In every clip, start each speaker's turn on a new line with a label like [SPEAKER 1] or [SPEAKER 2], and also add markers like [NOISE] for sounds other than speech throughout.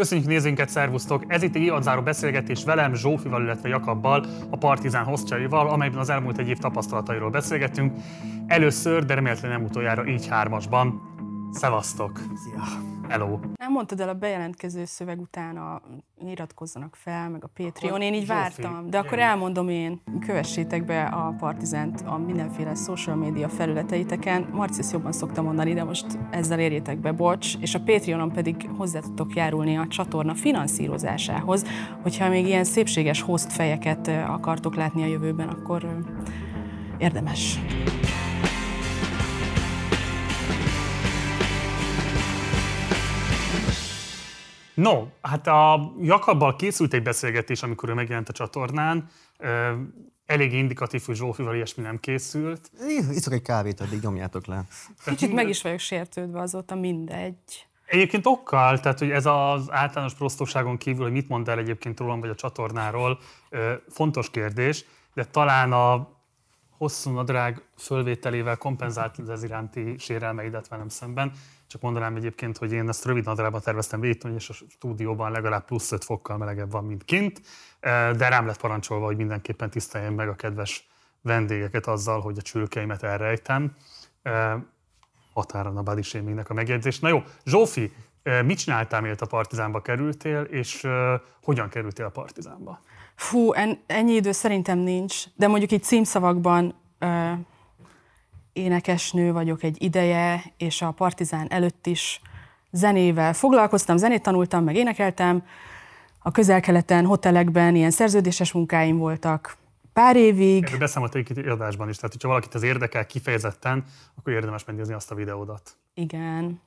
[SPEAKER 1] Köszönjük nézőinket, szervusztok! Ez itt egy évadzáró beszélgetés velem, Zsófival, illetve Jakabbal, a Partizán hostjaival, amelyben az elmúlt egy év tapasztalatairól beszélgetünk. Először, de remélhetően nem utoljára így hármasban. Szevasztok!
[SPEAKER 2] Szia!
[SPEAKER 1] Hello!
[SPEAKER 3] Nem mondtad el a bejelentkező szöveg után a iratkozzanak fel, meg a Patreon, én így vártam, de akkor elmondom én. Kövessétek be a Partizent a mindenféle social media felületeiteken. Marcis jobban szokta mondani, de most ezzel érjétek be, bocs. És a Patreonon pedig hozzá tudtok járulni a csatorna finanszírozásához. Hogyha még ilyen szépséges host fejeket ö, akartok látni a jövőben, akkor ö, érdemes.
[SPEAKER 1] No, hát a Jakabbal készült egy beszélgetés, amikor ő megjelent a csatornán. Elég indikatív, hogy Zsófival ilyesmi nem készült.
[SPEAKER 2] Iszok egy kávét, addig nyomjátok le.
[SPEAKER 3] Kicsit meg is vagyok sértődve azóta, mindegy.
[SPEAKER 1] Egyébként okkal, tehát hogy ez az általános prostóságon kívül, hogy mit mond el egyébként rólam vagy a csatornáról, fontos kérdés, de talán a hosszú nadrág fölvételével kompenzált ez iránti sérelmeidet velem szemben. Csak mondanám egyébként, hogy én ezt rövid nadrágban terveztem véteni, és a stúdióban legalább plusz 5 fokkal melegebb van, mint kint, de rám lett parancsolva, hogy mindenképpen tiszteljem meg a kedves vendégeket azzal, hogy a csülkeimet elrejtem. Határon a body a megjegyzés. Na jó, Zsófi, mit csináltál, mielőtt a Partizánba kerültél, és hogyan kerültél a Partizánba?
[SPEAKER 3] Fú, en, ennyi idő szerintem nincs, de mondjuk így címszavakban énekesnő vagyok egy ideje, és a Partizán előtt is zenével foglalkoztam, zenét tanultam, meg énekeltem. A közel-keleten, hotelekben ilyen szerződéses munkáim voltak pár évig.
[SPEAKER 1] Erről beszámolt egy adásban is, tehát hogyha valakit ez érdekel kifejezetten, akkor érdemes megnézni azt a videódat.
[SPEAKER 3] Igen.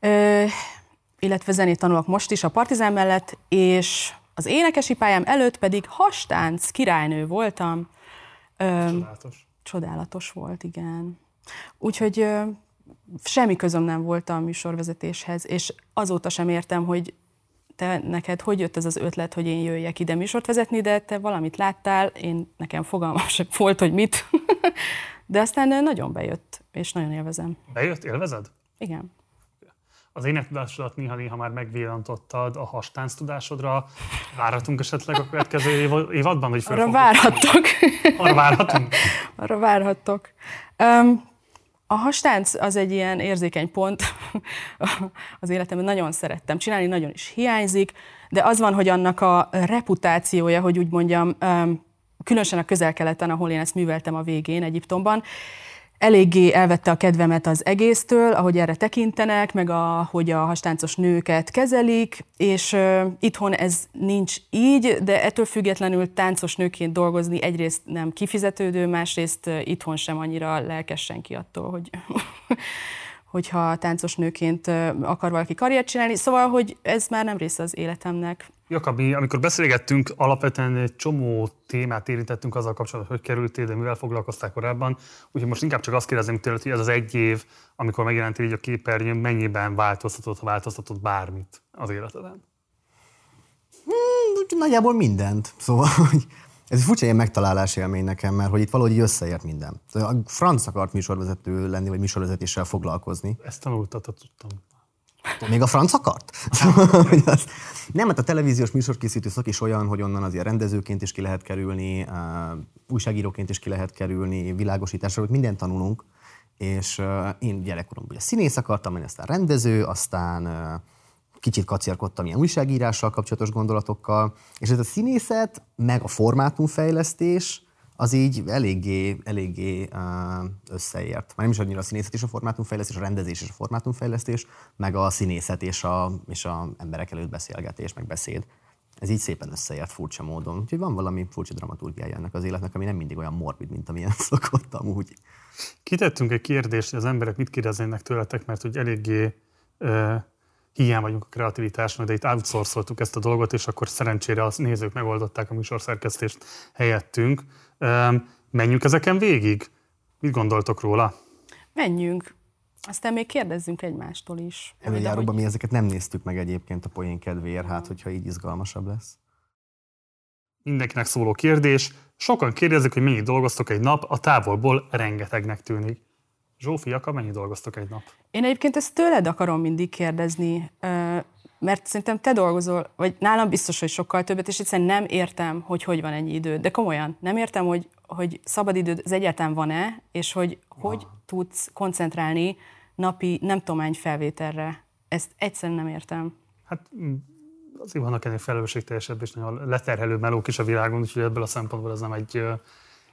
[SPEAKER 3] Ö, illetve zenét tanulok most is a Partizán mellett, és az énekesi pályám előtt pedig hastánc királynő voltam. Ö,
[SPEAKER 1] Csodálatos.
[SPEAKER 3] Csodálatos volt, igen. Úgyhogy semmi közöm nem volt a műsorvezetéshez, és azóta sem értem, hogy te neked hogy jött ez az ötlet, hogy én jöjjek ide műsort vezetni, de te valamit láttál, én nekem fogalmam sem [LAUGHS] volt, hogy mit. De aztán nagyon bejött, és nagyon élvezem.
[SPEAKER 1] Bejött, élvezed?
[SPEAKER 3] Igen.
[SPEAKER 1] Az énektudásodat néha-néha már megvillantottad a hastánc tudásodra. Várhatunk esetleg a következő év- évadban, hogy
[SPEAKER 3] Arra várhattok.
[SPEAKER 1] Arra várhatunk?
[SPEAKER 3] Arra várhattok. Um, a hastánc az egy ilyen érzékeny pont [LAUGHS] az életemben. Nagyon szerettem csinálni, nagyon is hiányzik, de az van, hogy annak a reputációja, hogy úgy mondjam, um, különösen a közel-keleten, ahol én ezt műveltem a végén, Egyiptomban, eléggé elvette a kedvemet az egésztől, ahogy erre tekintenek, meg ahogy a hastáncos nőket kezelik, és uh, itthon ez nincs így, de ettől függetlenül táncos nőként dolgozni egyrészt nem kifizetődő, másrészt uh, itthon sem annyira lelkes senki attól, hogy [LAUGHS] hogyha táncos nőként akar valaki karriert csinálni. Szóval, hogy ez már nem része az életemnek.
[SPEAKER 1] Jakabi, amikor beszélgettünk, alapvetően egy csomó témát érintettünk azzal kapcsolatban, hogy kerültél, de mivel foglalkoztál korábban. Úgyhogy most inkább csak azt kérdezem tőled, hogy ez az egy év, amikor megjelentél így a képernyőn, mennyiben változtatott, ha változtatott bármit az életeden?
[SPEAKER 2] Úgy Nagyjából mindent. Szóval, hogy ez egy furcsa ilyen megtalálás élmény nekem, mert hogy itt valahogy összeért minden. Szóval A franc akart műsorvezető lenni, vagy műsorvezetéssel foglalkozni.
[SPEAKER 1] Ezt tanultad, tudtam.
[SPEAKER 2] Még a franc akart? [LAUGHS] Az- nem, mert a televíziós műsorkészítő szak is olyan, hogy onnan azért rendezőként is ki lehet kerülni, újságíróként is ki lehet kerülni, világosításra, hogy mindent tanulunk. És én gyerekkoromban ugye színész akartam lenni, aztán rendező, aztán kicsit kacérkodtam ilyen újságírással kapcsolatos gondolatokkal, és ez a színészet, meg a formátumfejlesztés, az így eléggé, eléggé összeért. Már nem is annyira a színészet és a formátumfejlesztés, a rendezés és a formátumfejlesztés, meg a színészet és a, és a emberek előtt beszélgetés, meg beszéd. Ez így szépen összeért furcsa módon. Úgyhogy van valami furcsa dramaturgiája ennek az életnek, ami nem mindig olyan morbid, mint amilyen [LAUGHS] szokott amúgy.
[SPEAKER 1] Kitettünk egy kérdést, hogy az emberek mit kérdeznének tőletek, mert hogy eléggé hiány vagyunk a kreativitáson, de itt outsourcoltuk ezt a dolgot, és akkor szerencsére a nézők megoldották a műsorszerkesztést helyettünk. Menjünk ezeken végig? Mit gondoltok róla?
[SPEAKER 3] Menjünk. Aztán még kérdezzünk egymástól is.
[SPEAKER 2] Előjáróban
[SPEAKER 3] ahogy-
[SPEAKER 2] mi ezeket nem néztük meg egyébként a poén kedvéért, hát hogyha így izgalmasabb lesz.
[SPEAKER 1] Mindenkinek szóló kérdés. Sokan kérdezik, hogy mennyit dolgoztok egy nap, a távolból rengetegnek tűnik. Zsófi, Jaka, mennyit dolgoztok egy nap?
[SPEAKER 3] Én egyébként ezt tőled akarom mindig kérdezni. Mert szerintem te dolgozol, vagy nálam biztos, hogy sokkal többet, és egyszerűen nem értem, hogy hogy van ennyi idő. De komolyan, nem értem, hogy, hogy szabadidőd az egyáltalán van-e, és hogy hogy tudsz koncentrálni napi nem tudom hány felvételre. Ezt egyszerűen nem értem.
[SPEAKER 1] Hát mm, azért vannak ennél felelősségteljesebb és nagyon leterhelő melók is a világon, úgyhogy ebből a szempontból ez nem egy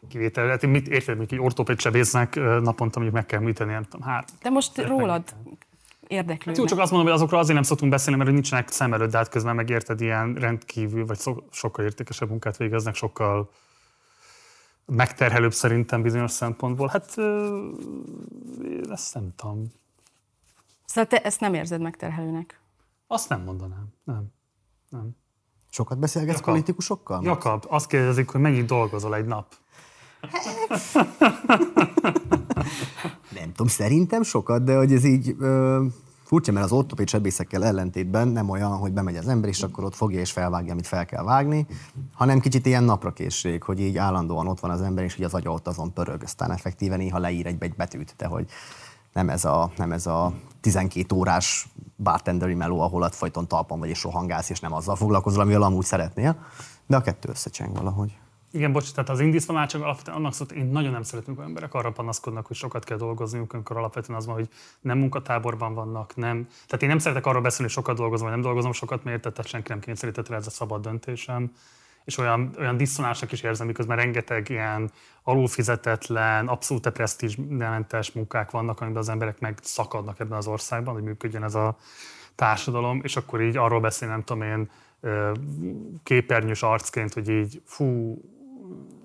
[SPEAKER 1] kivétel. Hát mit érted, hogy egy ortopéd sebésznek naponta mondjuk meg kell műteni, nem tudom, hát.
[SPEAKER 3] De most
[SPEAKER 1] Szeretnék.
[SPEAKER 3] rólad
[SPEAKER 1] Hát
[SPEAKER 3] érdeklődnek.
[SPEAKER 1] jó, csak azt mondom, hogy azokról azért nem szoktunk beszélni, mert nincsenek szem előtt, de hát közben megérted, ilyen rendkívül, vagy szok, sokkal értékesebb munkát végeznek, sokkal megterhelőbb szerintem bizonyos szempontból. Hát én ezt nem tudom.
[SPEAKER 3] Szóval te ezt nem érzed megterhelőnek.
[SPEAKER 1] Azt nem mondanám. Nem. Nem.
[SPEAKER 2] Sokat beszélgetsz
[SPEAKER 1] Jakab.
[SPEAKER 2] politikusokkal?
[SPEAKER 1] Jakab, azt kérdezik, hogy mennyit dolgozol egy nap.
[SPEAKER 2] Nem tudom, szerintem sokat, de hogy ez így ö, furcsa, mert az ortopéd sebészekkel ellentétben nem olyan, hogy bemegy az ember, és akkor ott fogja és felvágja, amit fel kell vágni, hanem kicsit ilyen naprakészség, hogy így állandóan ott van az ember, és hogy az agya ott azon pörög, aztán effektíve néha leír egy, egy betűt, de hogy nem ez a, nem ez a 12 órás bartenderi meló, ahol ott folyton talpon vagy és rohangálsz, és nem azzal foglalkozol, amivel amúgy szeretnél, de a kettő összecseng valahogy.
[SPEAKER 1] Igen, bocs, tehát az indítvonál csak alapvetően annak szólt, én nagyon nem szeretem, amikor emberek arra panaszkodnak, hogy sokat kell dolgozniuk, amikor alapvetően az van, hogy nem munkatáborban vannak, nem. Tehát én nem szeretek arról beszélni, hogy sokat dolgozom, vagy nem dolgozom sokat, mert tehát senki nem kényszerített rá, ez a szabad döntésem. És olyan, olyan diszonánsak is érzem, miközben rengeteg ilyen alulfizetetlen, abszolút presztízsmentes munkák vannak, amiben az emberek meg szakadnak ebben az országban, hogy működjön ez a társadalom, és akkor így arról beszél, nem tudom én, képernyős arcként, hogy így fú,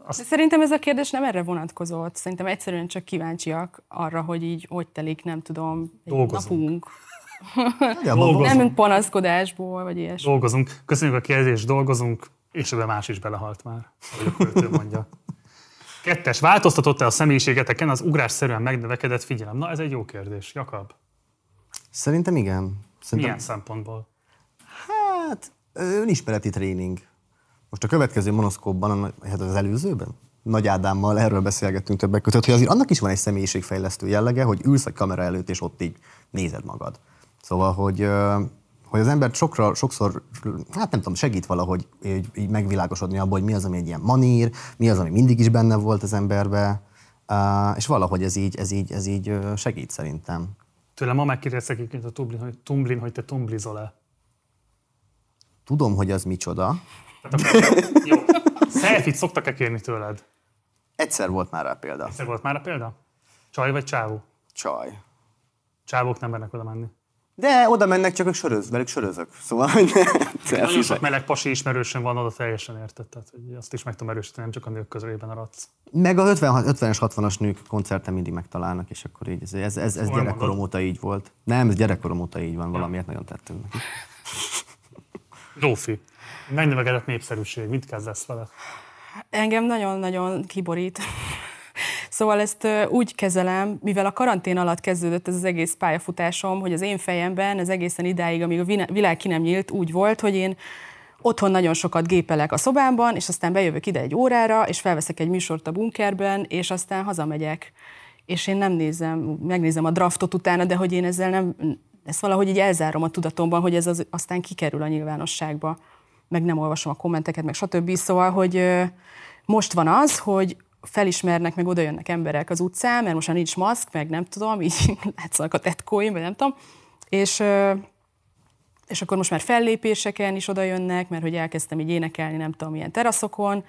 [SPEAKER 3] De szerintem ez a kérdés nem erre vonatkozott. Szerintem egyszerűen csak kíváncsiak arra, hogy így hogy telik, nem tudom, egy
[SPEAKER 1] Dolgozunk.
[SPEAKER 3] napunk.
[SPEAKER 1] Dolgozunk.
[SPEAKER 3] Nem panaszkodásból, vagy ilyesmi.
[SPEAKER 1] dolgozunk. Köszönjük a kérdést, dolgozunk, és ebben más is belehalt már, ahogy a költő mondja. Kettes, változtatott-e a személyiségeteken az ugrásszerűen megnövekedett figyelem? Na, ez egy jó kérdés. Jakab,
[SPEAKER 2] Szerintem igen. Szerintem,
[SPEAKER 1] milyen szempontból?
[SPEAKER 2] Hát, önismereti tréning. Most a következő monoszkópban, hát az előzőben, Nagy Ádámmal erről beszélgettünk többek között, hogy azért annak is van egy személyiségfejlesztő jellege, hogy ülsz a kamera előtt, és ott így nézed magad. Szóval, hogy, hogy az ember sokra, sokszor, hát nem tudom, segít valahogy így, így megvilágosodni abból, hogy mi az, ami egy ilyen manír, mi az, ami mindig is benne volt az emberbe, és valahogy ez így, ez így, ez így segít szerintem.
[SPEAKER 1] Tőlem ma megkérdeztek egyébként a Tumblin, hogy, Tumblin, hogy te tumblizol-e.
[SPEAKER 2] Tudom, hogy az micsoda.
[SPEAKER 1] Tehát jó. Selfit szoktak-e kérni tőled?
[SPEAKER 2] Egyszer volt már rá példa.
[SPEAKER 1] Egyszer volt már a példa? Csaj vagy csávó?
[SPEAKER 2] Csaj.
[SPEAKER 1] Csávók nem mernek oda menni.
[SPEAKER 2] De oda mennek, csak ők söröz, velük sörözök. Szóval, hogy ne,
[SPEAKER 1] Nagyon sok meleg pasi ismerősöm van oda teljesen érted, tehát hogy azt is meg tudom erősíteni, nem csak a nők közelében aradsz.
[SPEAKER 2] Meg a 50, 50-es, 60-as nők koncerten mindig megtalálnak, és akkor így, ez, ez, ez, ez
[SPEAKER 1] Hol
[SPEAKER 2] gyerekkorom
[SPEAKER 1] mondod?
[SPEAKER 2] óta így volt. Nem, ez gyerekkorom óta így van, valamiért nagyon tettünk neki.
[SPEAKER 1] Zsófi, megnövekedett népszerűség, mit kezdesz vele?
[SPEAKER 3] Engem nagyon-nagyon kiborít. Szóval ezt úgy kezelem, mivel a karantén alatt kezdődött ez az egész pályafutásom, hogy az én fejemben ez egészen idáig, amíg a világ ki nem nyílt, úgy volt, hogy én otthon nagyon sokat gépelek a szobámban, és aztán bejövök ide egy órára, és felveszek egy műsort a bunkerben, és aztán hazamegyek. És én nem nézem, megnézem a draftot utána, de hogy én ezzel nem, ezt valahogy így elzárom a tudatomban, hogy ez az, aztán kikerül a nyilvánosságba, meg nem olvasom a kommenteket, meg stb. Szóval, hogy most van az, hogy felismernek, meg oda jönnek emberek az utcán, mert most már nincs maszk, meg nem tudom, így [LAUGHS] látszanak a tetkóim, vagy nem tudom, és, és akkor most már fellépéseken is oda jönnek, mert hogy elkezdtem így énekelni, nem tudom, milyen teraszokon,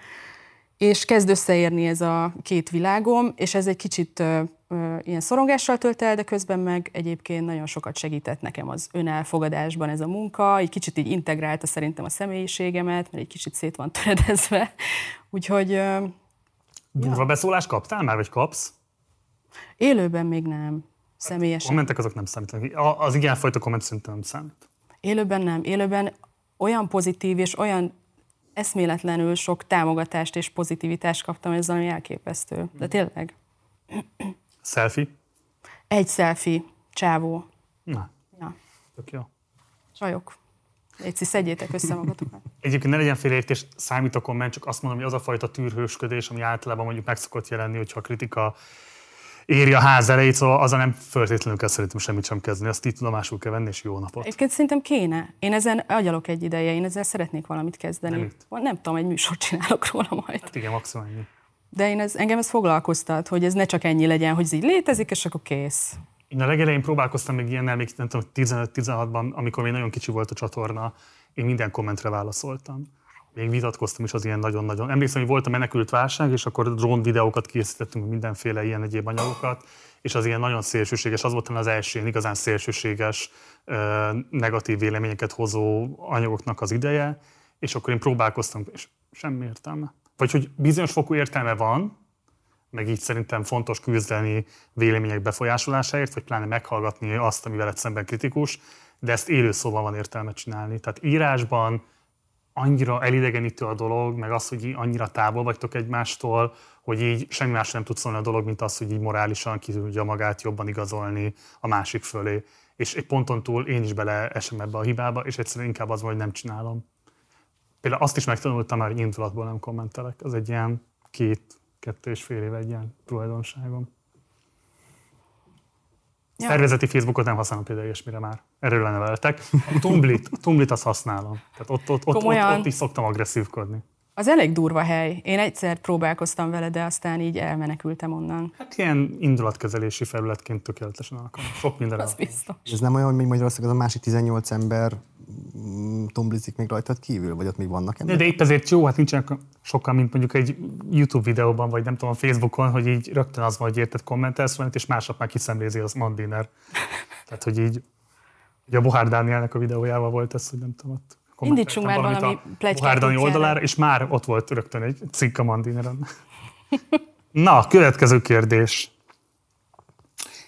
[SPEAKER 3] és kezd összeérni ez a két világom, és ez egy kicsit ö, ö, ilyen szorongással tölt el, de közben meg egyébként nagyon sokat segített nekem az önelfogadásban ez a munka, egy kicsit így integrálta szerintem a személyiségemet, mert egy kicsit szét van töredezve. Úgyhogy ö,
[SPEAKER 1] Durva beszólást kaptál már, vagy kapsz?
[SPEAKER 3] élőben még nem, személyesen.
[SPEAKER 1] Kommentek azok nem számítanak. Az igen fajta komment szerintem nem számít.
[SPEAKER 3] Élőben nem. Élőben olyan pozitív és olyan eszméletlenül sok támogatást és pozitivitást kaptam, ez valami elképesztő. De tényleg.
[SPEAKER 1] Selfie?
[SPEAKER 3] Egy selfie, csávó.
[SPEAKER 1] Na,
[SPEAKER 3] Ja.
[SPEAKER 1] tök jó.
[SPEAKER 3] Csajok. Légy szedjétek össze magatokat.
[SPEAKER 1] Egyébként ne legyen félreértés, számít a komment, csak azt mondom, hogy az a fajta tűrhősködés, ami általában mondjuk meg szokott jelenni, hogyha a kritika éri a ház elejét, szóval azzal nem feltétlenül kell szerintem semmit sem kezdeni, azt így tudomásul kell venni, és jó napot.
[SPEAKER 3] Egyébként szerintem kéne. Én ezen agyalok egy ideje, én ezzel szeretnék valamit kezdeni.
[SPEAKER 1] Nem itt.
[SPEAKER 3] Nem tudom, egy műsort csinálok róla majd.
[SPEAKER 1] Hát igen, maximum ennyi.
[SPEAKER 3] De én ez, engem ez foglalkoztat, hogy ez ne csak ennyi legyen, hogy ez így létezik, és akkor kész.
[SPEAKER 1] Én a legelején próbálkoztam még ilyennel, még nem tudom, 15-16-ban, amikor még nagyon kicsi volt a csatorna, én minden kommentre válaszoltam. Még vitatkoztam is az ilyen nagyon-nagyon. Emlékszem, hogy volt a menekült válság, és akkor drón videókat készítettünk, mindenféle ilyen egyéb anyagokat, és az ilyen nagyon szélsőséges, az volt az első ilyen igazán szélsőséges, negatív véleményeket hozó anyagoknak az ideje, és akkor én próbálkoztam, és semmi értelme. Vagy hogy bizonyos fokú értelme van, meg így szerintem fontos küzdeni vélemények befolyásolásáért, vagy pláne meghallgatni azt, ami veled szemben kritikus, de ezt szóval van értelme csinálni. Tehát írásban annyira elidegenítő a dolog, meg az, hogy annyira távol vagytok egymástól, hogy így semmi más nem tud szólni a dolog, mint az, hogy így morálisan ki tudja magát jobban igazolni a másik fölé. És egy ponton túl én is beleesem ebbe a hibába, és egyszerűen inkább az van, hogy nem csinálom. Például azt is megtanultam már, hogy indulatból nem kommentelek. Az egy ilyen két, kettő és fél éve egy ilyen tulajdonságom.
[SPEAKER 3] Ja.
[SPEAKER 1] Szervezeti Facebookot nem használom például ilyesmire már. Erről leneveltek. A [LAUGHS] Tumblr-t, a Tumblr-t azt használom. Tehát ott, ott, ott, ott,
[SPEAKER 3] Komolyan?
[SPEAKER 1] ott is szoktam agresszívkodni.
[SPEAKER 3] Az elég durva hely. Én egyszer próbálkoztam vele, de aztán így elmenekültem onnan.
[SPEAKER 1] Hát ilyen indulatkezelési felületként tökéletesen alkalmas. Sok minden
[SPEAKER 3] Az biztos.
[SPEAKER 2] Ez nem olyan, hogy Magyarországon az a másik 18 ember tomblizik még rajtad kívül? Vagy ott még vannak
[SPEAKER 1] De,
[SPEAKER 2] emberek?
[SPEAKER 1] de épp ezért jó, hát nincsenek sokkal, mint mondjuk egy YouTube videóban, vagy nem tudom, Facebookon, hogy így rögtön az van, hogy érted kommentelsz valamit, és másnap már kiszemlézi az Mandiner. [LAUGHS] Tehát, hogy így, ugye a Bohár Dánielnek a videójával volt ez, hogy nem tudom, ott
[SPEAKER 3] Indítsunk már valami plegykát
[SPEAKER 1] Bohár Dani oldalára, és már ott volt rögtön egy cikk a Mandineren. [LAUGHS] Na, következő kérdés.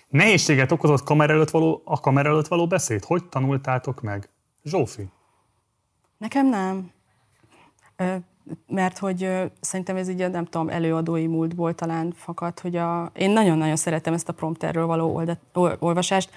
[SPEAKER 1] Nehézséget okozott kamera előtt való, a kamera előtt való beszéd? Hogy tanultátok meg? Zsófi.
[SPEAKER 3] Nekem nem. Mert hogy szerintem ez így, nem tudom, előadói múltból talán fakad, hogy a, én nagyon-nagyon szeretem ezt a prompterről való olda, ol, olvasást.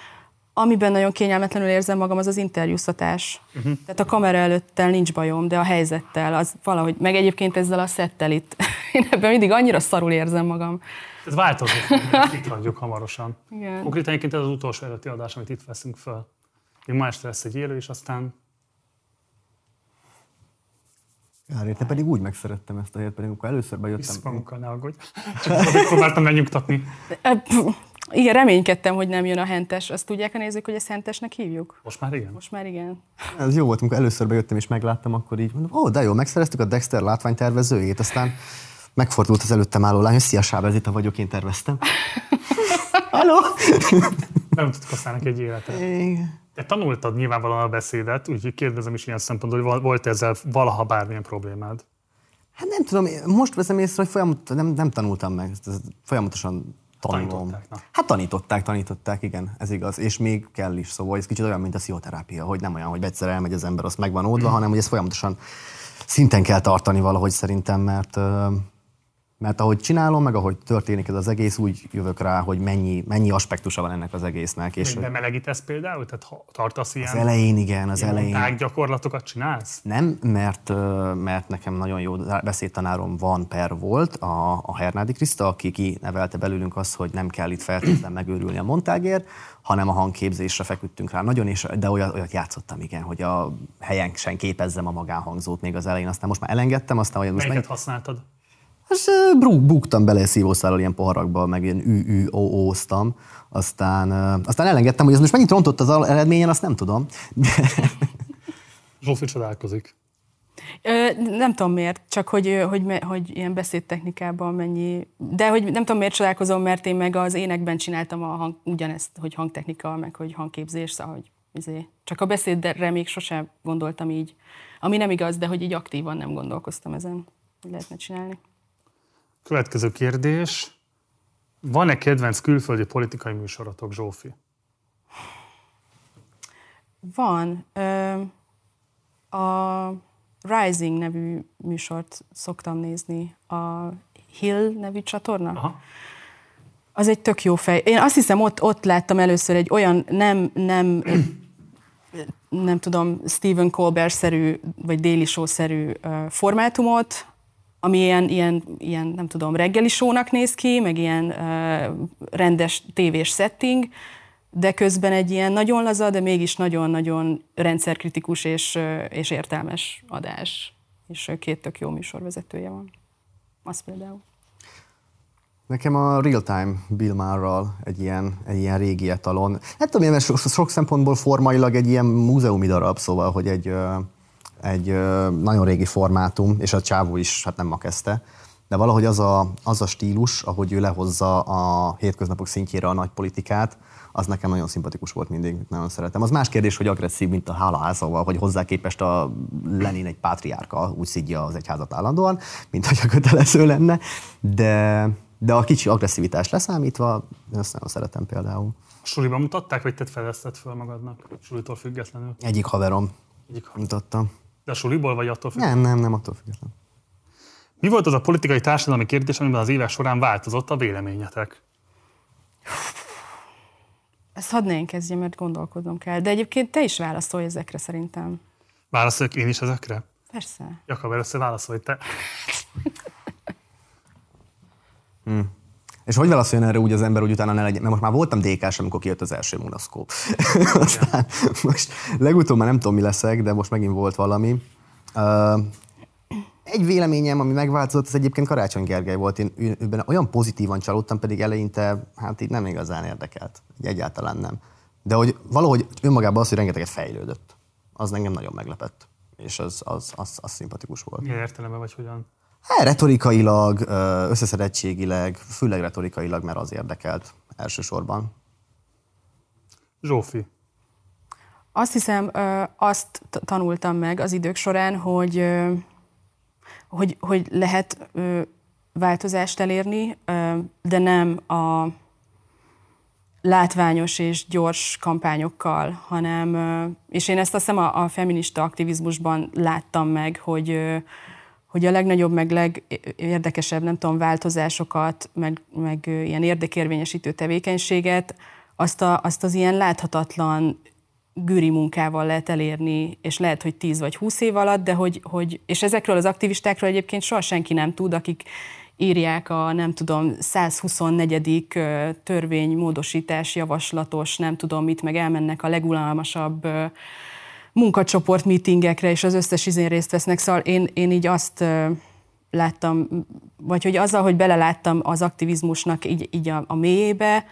[SPEAKER 3] Amiben nagyon kényelmetlenül érzem magam, az az interjúztatás. Uh-huh. Tehát a kamera előttel nincs bajom, de a helyzettel, az valahogy, meg egyébként ezzel a szettel itt, [LAUGHS] én ebben mindig annyira szarul érzem magam.
[SPEAKER 1] Ez változik, itt hagyjuk hamarosan.
[SPEAKER 3] Igen.
[SPEAKER 1] Konkrétan egyébként ez az utolsó előtti adás, amit itt veszünk föl. Még ma este lesz egy élő, és aztán
[SPEAKER 2] Kár, te pedig úgy megszerettem ezt a helyet, pedig amikor először bejöttem.
[SPEAKER 1] vissza magunkkal, ne aggódj. Csak próbáltam megnyugtatni.
[SPEAKER 3] Igen, reménykedtem, hogy nem jön a hentes. Azt tudják a nézők, hogy ezt hentesnek hívjuk?
[SPEAKER 1] Most már igen.
[SPEAKER 3] Most már igen.
[SPEAKER 2] Ez jó volt, amikor először bejöttem és megláttam, akkor így mondom, ó, de jó, megszereztük a Dexter látványtervezőjét, aztán megfordult az előttem álló lány, hogy szia Sába, ez itt a vagyok, én terveztem. [LAUGHS] Hello!
[SPEAKER 1] Nem tudok használni egy életet.
[SPEAKER 2] Igen.
[SPEAKER 1] Te tanultad nyilvánvalóan a beszédet, úgyhogy kérdezem is ilyen szempontból, hogy volt ezzel valaha bármilyen problémád?
[SPEAKER 2] Hát nem tudom, most veszem észre, hogy folyamat, nem, nem tanultam meg, folyamatosan tanulom. Hát tanították, tanították, igen, ez igaz, és még kell is, szóval ez kicsit olyan, mint a pszichoterápia, hogy nem olyan, hogy egyszer elmegy az ember, azt meg van oldva, hanem hogy ezt folyamatosan szinten kell tartani valahogy szerintem, mert mert ahogy csinálom, meg ahogy történik ez az egész, úgy jövök rá, hogy mennyi, mennyi aspektusa van ennek az egésznek. És
[SPEAKER 1] És bemelegítesz például? Tehát ha tartasz ilyen,
[SPEAKER 2] az elején, igen, az elején.
[SPEAKER 1] tággyakorlatokat csinálsz?
[SPEAKER 2] Nem, mert, mert nekem nagyon jó beszédtanárom van per volt, a, a Hernádi Kriszta, aki kinevelte belőlünk azt, hogy nem kell itt feltétlenül megőrülni a montágért, hanem a hangképzésre feküdtünk rá nagyon, és, de olyat, olyat játszottam, igen, hogy a helyen sem képezzem a magánhangzót még az elején, aztán most már elengedtem, aztán hogy most meg,
[SPEAKER 1] Melyiket használtad?
[SPEAKER 2] Brú- buktam bele szívószállal ilyen poharakba, meg ilyen ü ü o óztam, aztán, aztán elengedtem, hogy ez most mennyit rontott az al- eredményen, azt nem tudom.
[SPEAKER 1] Zsófi csodálkozik.
[SPEAKER 3] Ö, nem tudom miért, csak hogy, hogy, hogy ilyen beszédtechnikában mennyi... De hogy nem tudom miért csodálkozom, mert én meg az énekben csináltam a hang, ugyanezt, hogy hangtechnika, meg hogy hangképzés, szóval hogy izé. Csak a beszédre még sosem gondoltam így. Ami nem igaz, de hogy így aktívan nem gondolkoztam ezen, hogy lehetne csinálni.
[SPEAKER 1] Következő kérdés. Van-e kedvenc külföldi politikai műsorotok, Zsófi?
[SPEAKER 3] Van. Ö, a Rising nevű műsort szoktam nézni. A Hill nevű csatorna.
[SPEAKER 1] Aha.
[SPEAKER 3] Az egy tök jó fej. Én azt hiszem, ott, ott láttam először egy olyan nem, nem, nem tudom, Stephen Colbert-szerű, vagy Daily Show-szerű formátumot, ami ilyen, ilyen, ilyen, nem tudom, reggeli sónak néz ki, meg ilyen uh, rendes tévés setting, de közben egy ilyen nagyon laza, de mégis nagyon-nagyon rendszerkritikus és, és értelmes adás. És két tök jó műsorvezetője van. Az például.
[SPEAKER 2] Nekem a Real Time Bill Maherral egy ilyen, egy ilyen régi etalon. Nem tudom, mert sok, sok szempontból formailag egy ilyen múzeumi darab, szóval, hogy egy, egy nagyon régi formátum, és a csávó is hát nem ma kezdte, de valahogy az a, az a stílus, ahogy ő lehozza a hétköznapok szintjére a nagy politikát, az nekem nagyon szimpatikus volt mindig, nagyon szeretem. Az más kérdés, hogy agresszív, mint a hálaházával, hogy hozzá képest a Lenin egy pátriárka, úgy szidja az egyházat állandóan, mint hogy a kötelező lenne, de, de a kicsi agresszivitást leszámítva, ezt nagyon szeretem például.
[SPEAKER 1] A suliban mutatták, vagy te fedezted föl magadnak, sulitól függetlenül?
[SPEAKER 2] Egyik haverom Egyik haverom. mutatta.
[SPEAKER 1] De a suliból, vagy attól függetlenül?
[SPEAKER 2] Nem, nem, nem attól függetlenül.
[SPEAKER 1] Mi volt az a politikai társadalmi kérdés, amiben az évek során változott a véleményetek?
[SPEAKER 3] Ezt hadd ne én kezdjem, mert gondolkodnom kell. De egyébként te is válaszolj ezekre szerintem.
[SPEAKER 1] Válaszoljak én is ezekre?
[SPEAKER 3] Persze.
[SPEAKER 1] Jakab, először válaszolj te. [LAUGHS]
[SPEAKER 2] hmm. És hogy válaszoljon erre úgy az ember, hogy utána ne legyen? Mert most már voltam dk amikor kijött az első Munaszkó. [LAUGHS] Aztán most legutóbb már nem tudom, mi leszek, de most megint volt valami. Uh, egy véleményem, ami megváltozott, az egyébként Karácsony Gergely volt. Én őben olyan pozitívan csalódtam, pedig eleinte hát így nem igazán érdekelt. Egyáltalán nem. De hogy valahogy önmagában az, hogy rengeteget fejlődött, az engem nagyon meglepett. És az, az, az, az szimpatikus volt.
[SPEAKER 1] Milyen értelemben vagy hogyan?
[SPEAKER 2] Hát, retorikailag, összeszedettségileg, főleg retorikailag, mert az érdekelt elsősorban.
[SPEAKER 1] Zsófi.
[SPEAKER 3] Azt hiszem, azt tanultam meg az idők során, hogy hogy, hogy lehet változást elérni, de nem a látványos és gyors kampányokkal, hanem, és én ezt azt hiszem a, a feminista aktivizmusban láttam meg, hogy, hogy a legnagyobb, meg legérdekesebb, nem tudom, változásokat, meg, meg ilyen érdekérvényesítő tevékenységet, azt, a, azt az ilyen láthatatlan gűri munkával lehet elérni, és lehet, hogy 10 vagy 20 év alatt, de hogy, hogy és ezekről az aktivistákról egyébként soha senki nem tud, akik írják a, nem tudom, 124. törvénymódosítás javaslatos, nem tudom mit, meg elmennek a legulalmasabb munkacsoport meetingekre, és az összes izén részt vesznek. Szóval én, én így azt láttam, vagy hogy azzal, hogy beleláttam az aktivizmusnak így, így a, a mélyébe,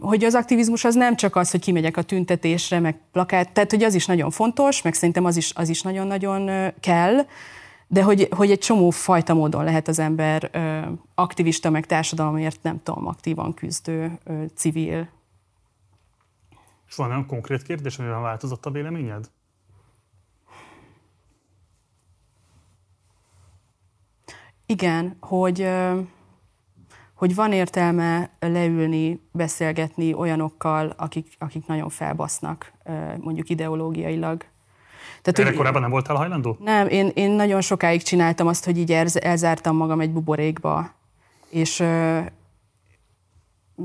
[SPEAKER 3] hogy az aktivizmus az nem csak az, hogy kimegyek a tüntetésre, meg plakát, tehát hogy az is nagyon fontos, meg szerintem az is, az is nagyon-nagyon kell, de hogy, hogy egy csomó fajta módon lehet az ember aktivista, meg társadalomért nem tudom, aktívan küzdő civil.
[SPEAKER 1] És van olyan konkrét kérdés, amiben változott a véleményed?
[SPEAKER 3] Igen, hogy hogy van értelme leülni, beszélgetni olyanokkal, akik, akik nagyon felbasznak, mondjuk ideológiailag.
[SPEAKER 1] Tehát, Erre hogy, korábban nem voltál hajlandó?
[SPEAKER 3] Nem, én, én nagyon sokáig csináltam azt, hogy így elzártam magam egy buborékba, és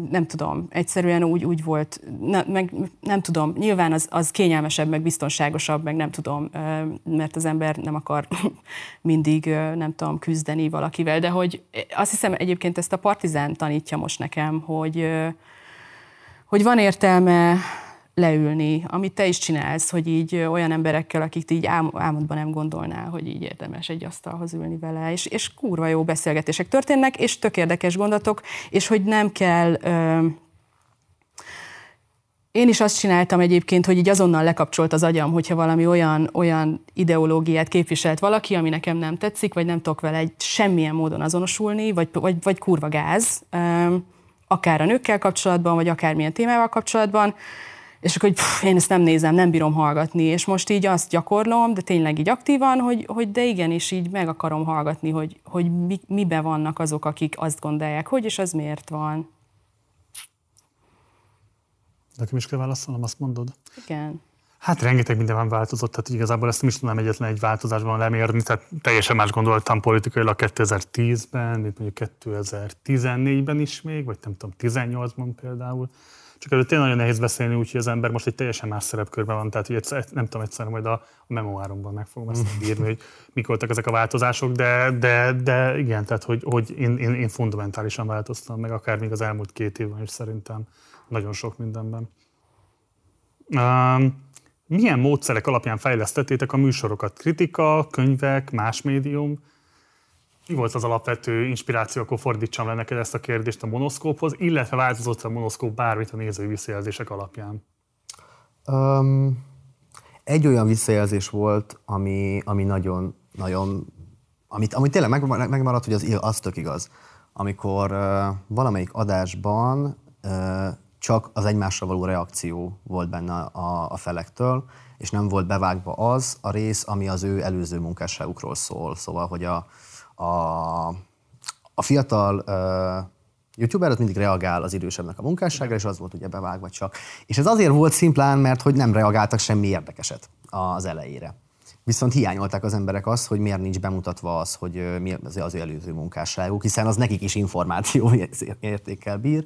[SPEAKER 3] nem tudom, egyszerűen úgy, úgy volt, ne, meg nem tudom, nyilván az, az kényelmesebb, meg biztonságosabb, meg nem tudom, mert az ember nem akar [LAUGHS] mindig, nem tudom, küzdeni valakivel, de hogy azt hiszem egyébként ezt a partizán tanítja most nekem, hogy, hogy van értelme leülni, amit te is csinálsz, hogy így olyan emberekkel, akik így ám, álmodban nem gondolnál, hogy így érdemes egy asztalhoz ülni vele, és, és kurva jó beszélgetések történnek, és tök érdekes gondolatok, és hogy nem kell... Ö, én is azt csináltam egyébként, hogy így azonnal lekapcsolt az agyam, hogyha valami olyan, olyan ideológiát képviselt valaki, ami nekem nem tetszik, vagy nem tudok vele egy semmilyen módon azonosulni, vagy, vagy, vagy kurva gáz, akár a nőkkel kapcsolatban, vagy akármilyen témával kapcsolatban, és akkor, hogy pff, én ezt nem nézem, nem bírom hallgatni, és most így azt gyakorlom, de tényleg így aktívan, hogy, hogy de igen, és így meg akarom hallgatni, hogy, hogy mi, miben vannak azok, akik azt gondolják, hogy és az miért van.
[SPEAKER 1] Nekem is kell válaszolnom, azt mondod?
[SPEAKER 3] Igen.
[SPEAKER 1] Hát rengeteg minden van változott, tehát igazából ezt nem is tudnám egyetlen egy változásban lemérni, tehát teljesen más gondoltam politikailag 2010-ben, mint mondjuk 2014-ben is még, vagy nem tudom, 18-ban például. Csak előtt tényleg nagyon nehéz beszélni, úgyhogy az ember most egy teljesen más szerepkörben van, tehát hogy egyszer, nem tudom, egyszerűen majd a, a memoáromban meg fogom ezt írni, hogy mik voltak ezek a változások, de, de, de igen, tehát hogy, hogy én, én, én fundamentálisan változtam meg, akár még az elmúlt két évben is szerintem nagyon sok mindenben. Um, milyen módszerek alapján fejlesztettétek a műsorokat? Kritika, könyvek, más médium? Mi volt az alapvető inspiráció, akkor fordítsam le neked ezt a kérdést a monoszkóphoz, illetve változott a monoszkóp bármit a nézői visszajelzések alapján?
[SPEAKER 2] Um, egy olyan visszajelzés volt, ami, ami nagyon, nagyon, amit, amit tényleg meg, megmaradt, hogy az, az tök igaz. Amikor uh, valamelyik adásban uh, csak az egymásra való reakció volt benne a, a felektől, és nem volt bevágva az a rész, ami az ő előző munkásságukról szól. Szóval, hogy a, a, a fiatal uh, youtuber az mindig reagál az idősebbnek a munkásságra, és az volt ugye bevágva csak. És ez azért volt szimplán, mert hogy nem reagáltak semmi érdekeset az elejére. Viszont hiányolták az emberek azt, hogy miért nincs bemutatva az, hogy mi az, az előző munkásságuk, hiszen az nekik is információ [LAUGHS] értékkel bír,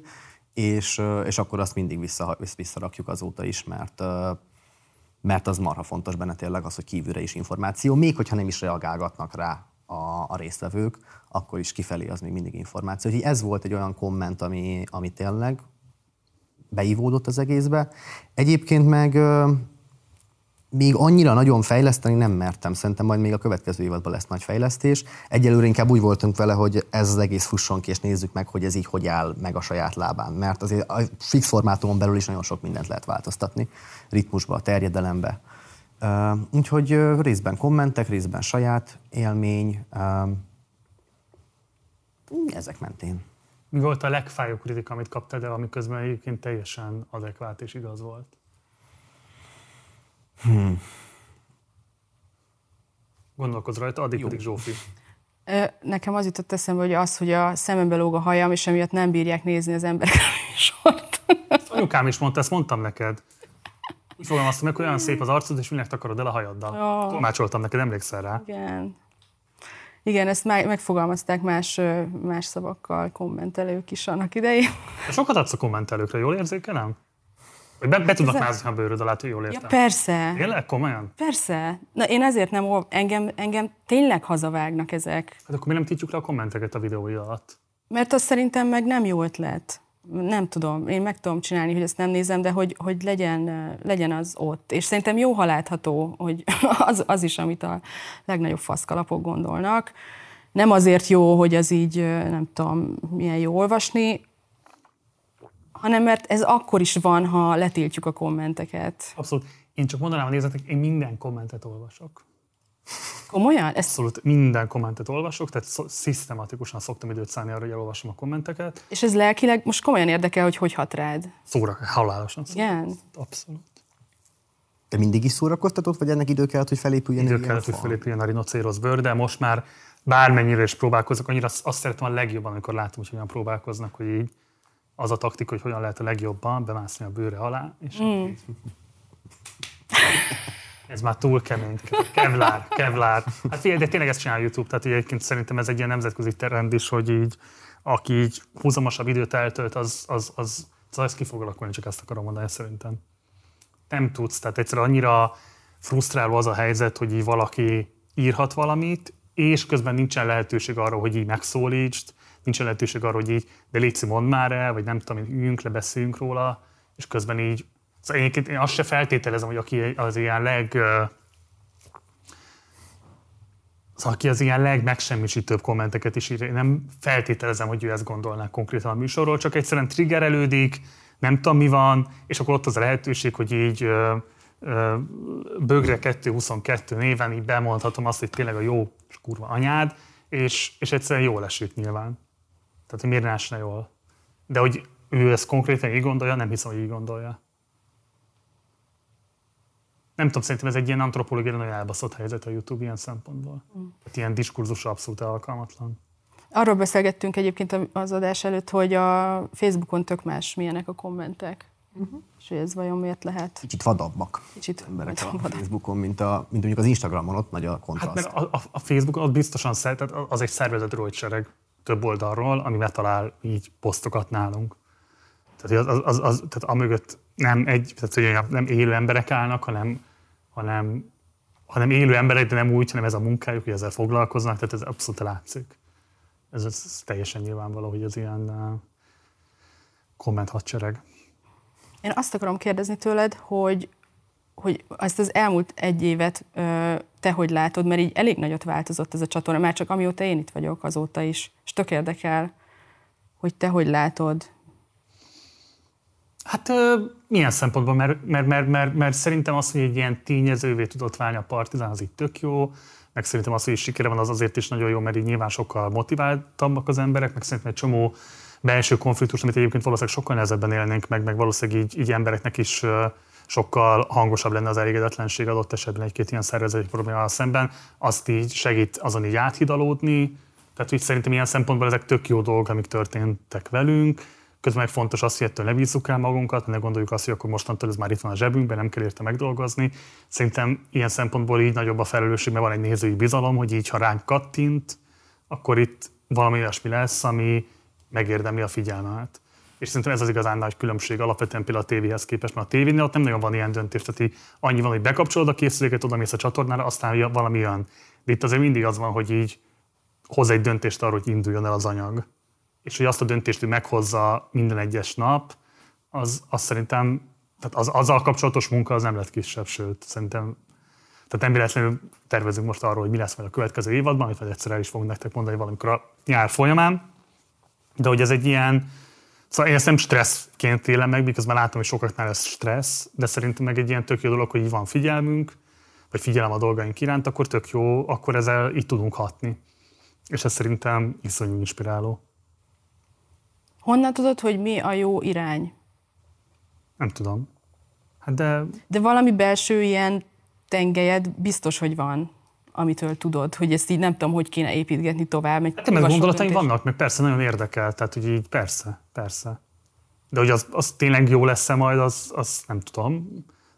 [SPEAKER 2] és, és akkor azt mindig vissza, visszarakjuk azóta is, mert, mert az marha fontos benne tényleg az, hogy kívülre is információ, még hogyha nem is reagálgatnak rá a, a résztvevők, akkor is kifelé az még mindig információ. Úgyhogy ez volt egy olyan komment, ami, ami tényleg beívódott az egészbe. Egyébként meg még annyira nagyon fejleszteni nem mertem. Szerintem majd még a következő évadban lesz nagy fejlesztés. Egyelőre inkább úgy voltunk vele, hogy ez az egész fusson ki, és nézzük meg, hogy ez így hogy áll meg a saját lábán. Mert azért a fix formátumon belül is nagyon sok mindent lehet változtatni. Ritmusba, terjedelembe. Úgyhogy részben kommentek, részben saját élmény. Ezek mentén.
[SPEAKER 1] Mi volt a legfájóbb kritika, amit kaptál, de amiközben egyébként teljesen adekvát és igaz volt? Hmm. Gondolkozz rajta, addig Jó. pedig Zsófi.
[SPEAKER 3] Nekem az jutott eszembe, hogy az, hogy a szemembe lóg a hajam, és emiatt nem bírják nézni az emberek a sort.
[SPEAKER 1] Anyukám is mondta, ezt mondtam neked. Úgy fogalmaztam meg, hogy olyan szép az arcod, és minek takarod el a hajaddal. Oh. Tolmácsoltam neked, emlékszel rá?
[SPEAKER 3] Igen. Igen, ezt megfogalmazták más, más szavakkal kommentelők is annak idején.
[SPEAKER 1] Sokat adsz a kommentelőkre, jól érzékelem? Vagy be, be tudnak mázni a bőröd alá, jól értem.
[SPEAKER 3] Ja, persze.
[SPEAKER 1] Tényleg? Komolyan?
[SPEAKER 3] Persze. Na, én ezért nem, engem, engem tényleg hazavágnak ezek.
[SPEAKER 1] Hát akkor mi nem títjuk le a kommenteket a videói alatt?
[SPEAKER 3] Mert az szerintem meg nem jó ötlet. Nem tudom, én meg tudom csinálni, hogy ezt nem nézem, de hogy, hogy legyen, legyen az ott. És szerintem jó, ha látható, hogy [LAUGHS] az, az is, amit a legnagyobb faszkalapok gondolnak. Nem azért jó, hogy az így, nem tudom, milyen jó olvasni, hanem mert ez akkor is van, ha letiltjuk a kommenteket.
[SPEAKER 1] Abszolút. Én csak mondanám a nézetek, én minden kommentet olvasok.
[SPEAKER 3] Komolyan? Ez...
[SPEAKER 1] Abszolút minden kommentet olvasok, tehát szisztematikusan szoktam időt szállni arra, hogy elolvasom a kommenteket.
[SPEAKER 3] És ez lelkileg most komolyan érdekel, hogy hogy hat rád?
[SPEAKER 1] Szóra, halálosan
[SPEAKER 3] szóra. Igen?
[SPEAKER 1] Abszolút.
[SPEAKER 2] Te mindig is szórakoztatott, vagy ennek idő kellett, hogy felépüljen?
[SPEAKER 1] Idő kellett, hogy felépüljen a rinocéros bőr, de most már bármennyire is próbálkozok, annyira azt szeretem a legjobban, amikor látom, hogy hogyan próbálkoznak, hogy így az a taktika, hogy hogyan lehet a legjobban bemászni a bőre alá, és mm. [LAUGHS] ez már túl kemény. Kevlár, kevlár. Hát figyelj, de tényleg ezt csinál YouTube, tehát egyébként szerintem ez egy ilyen nemzetközi trend is, hogy így, aki így húzamosabb időt eltölt, az, az, az, az, az ki fog alakulni, csak ezt akarom mondani szerintem. Nem tudsz, tehát egyszerűen annyira frusztráló az a helyzet, hogy így valaki írhat valamit, és közben nincsen lehetőség arra, hogy így megszólítsd, nincs lehetőség arra, hogy így, de légy mondd már el, vagy nem tudom, üljünk le, beszéljünk róla, és közben így, szóval én, én azt se feltételezem, hogy aki az ilyen leg, Szóval aki az ilyen legmegsemmisítőbb kommenteket is ír, én nem feltételezem, hogy ő ezt gondolná konkrétan a műsorról, csak egyszerűen triggerelődik, nem tudom mi van, és akkor ott az a lehetőség, hogy így ö, ö, bögre 222 néven így bemondhatom azt, hogy tényleg a jó és kurva anyád, és, és egyszerűen jól esik nyilván. Tehát, hogy miért ne jól. De hogy ő ezt konkrétan így gondolja, nem hiszem, hogy így gondolja. Nem tudom, szerintem ez egy ilyen antropológiai nagyon elbaszott helyzet a YouTube ilyen szempontból. Mm. Tehát ilyen diskurzusra abszolút alkalmatlan.
[SPEAKER 3] Arról beszélgettünk egyébként az adás előtt, hogy a Facebookon tök más milyenek a kommentek. Uh-huh. És hogy ez vajon miért lehet?
[SPEAKER 2] Kicsit vadabbak Kicsit emberek a vadabb. Facebookon, mint, a, mint mondjuk az Instagramon, ott nagy a kontraszt. Hát
[SPEAKER 1] mert a, a, a Facebookon ott biztosan szeret, az egy szervezett rojtsereg több oldalról, ami betalál így posztokat nálunk. Tehát az, az, az, tehát amögött nem, egy, tehát, hogy nem élő emberek állnak, hanem, hanem, hanem élő emberek, de nem úgy, hanem ez a munkájuk, hogy ezzel foglalkoznak, tehát ez abszolút látszik. Ez, ez teljesen nyilvánvaló, hogy ez ilyen uh, komment hadsereg.
[SPEAKER 3] Én azt akarom kérdezni tőled, hogy, hogy azt az elmúlt egy évet te hogy látod, mert így elég nagyot változott ez a csatorna, már csak amióta én itt vagyok azóta is, és tök érdekel, hogy te hogy látod.
[SPEAKER 1] Hát milyen szempontból? Mert, mert, mert, mert, mert szerintem az, hogy egy ilyen tényezővé tudott válni a Partizán, az így tök jó, meg szerintem az, hogy sikere van, az azért is nagyon jó, mert így nyilván sokkal motiváltabbak az emberek, meg szerintem egy csomó belső konfliktus, amit egyébként valószínűleg sokkal nehezebben élnénk meg, meg valószínűleg így, így embereknek is sokkal hangosabb lenne az elégedetlenség adott esetben egy-két ilyen szervezeti problémával szemben, azt így segít azon így áthidalódni, tehát úgy szerintem ilyen szempontból ezek tök jó dolgok, amik történtek velünk, közben meg fontos az, hogy ettől ne bízzuk el magunkat, ne gondoljuk azt, hogy akkor mostantól ez már itt van a zsebünkben, nem kell érte megdolgozni. Szerintem ilyen szempontból így nagyobb a felelősség, mert van egy nézői bizalom, hogy így, ha ránk kattint, akkor itt valami olyasmi lesz, ami megérdemli a figyelmet. És szerintem ez az igazán nagy különbség alapvetően például a tévéhez képest, mert a tévénél ott nem nagyon van ilyen döntés, tehát annyi van, hogy bekapcsolod a készüléket, oda mész a csatornára, aztán valami jön. De itt azért mindig az van, hogy így hoz egy döntést arra, hogy induljon el az anyag. És hogy azt a döntést, hogy meghozza minden egyes nap, az, az szerintem, tehát az, azzal kapcsolatos munka az nem lett kisebb, sőt, szerintem tehát nem véletlenül tervezünk most arról, hogy mi lesz majd a következő évadban, amit majd egyszer el is fogunk nektek mondani valamikor a nyár folyamán. De hogy ez egy ilyen, Szóval én ezt nem stresszként élem meg, miközben látom, hogy sokaknál ez stressz, de szerintem meg egy ilyen tök jó dolog, hogy így van figyelmünk, vagy figyelem a dolgaink iránt, akkor tök jó, akkor ezzel így tudunk hatni. És ez szerintem iszonyú inspiráló.
[SPEAKER 3] Honnan tudod, hogy mi a jó irány?
[SPEAKER 1] Nem tudom. Hát de...
[SPEAKER 3] De valami belső ilyen tengelyed biztos, hogy van amitől tudod, hogy ezt így nem tudom, hogy kéne építgetni tovább.
[SPEAKER 1] Egy hát, meg gondolataim vannak, meg persze nagyon érdekel, tehát hogy így persze, persze. De hogy az, az tényleg jó lesz-e majd, az, az nem tudom.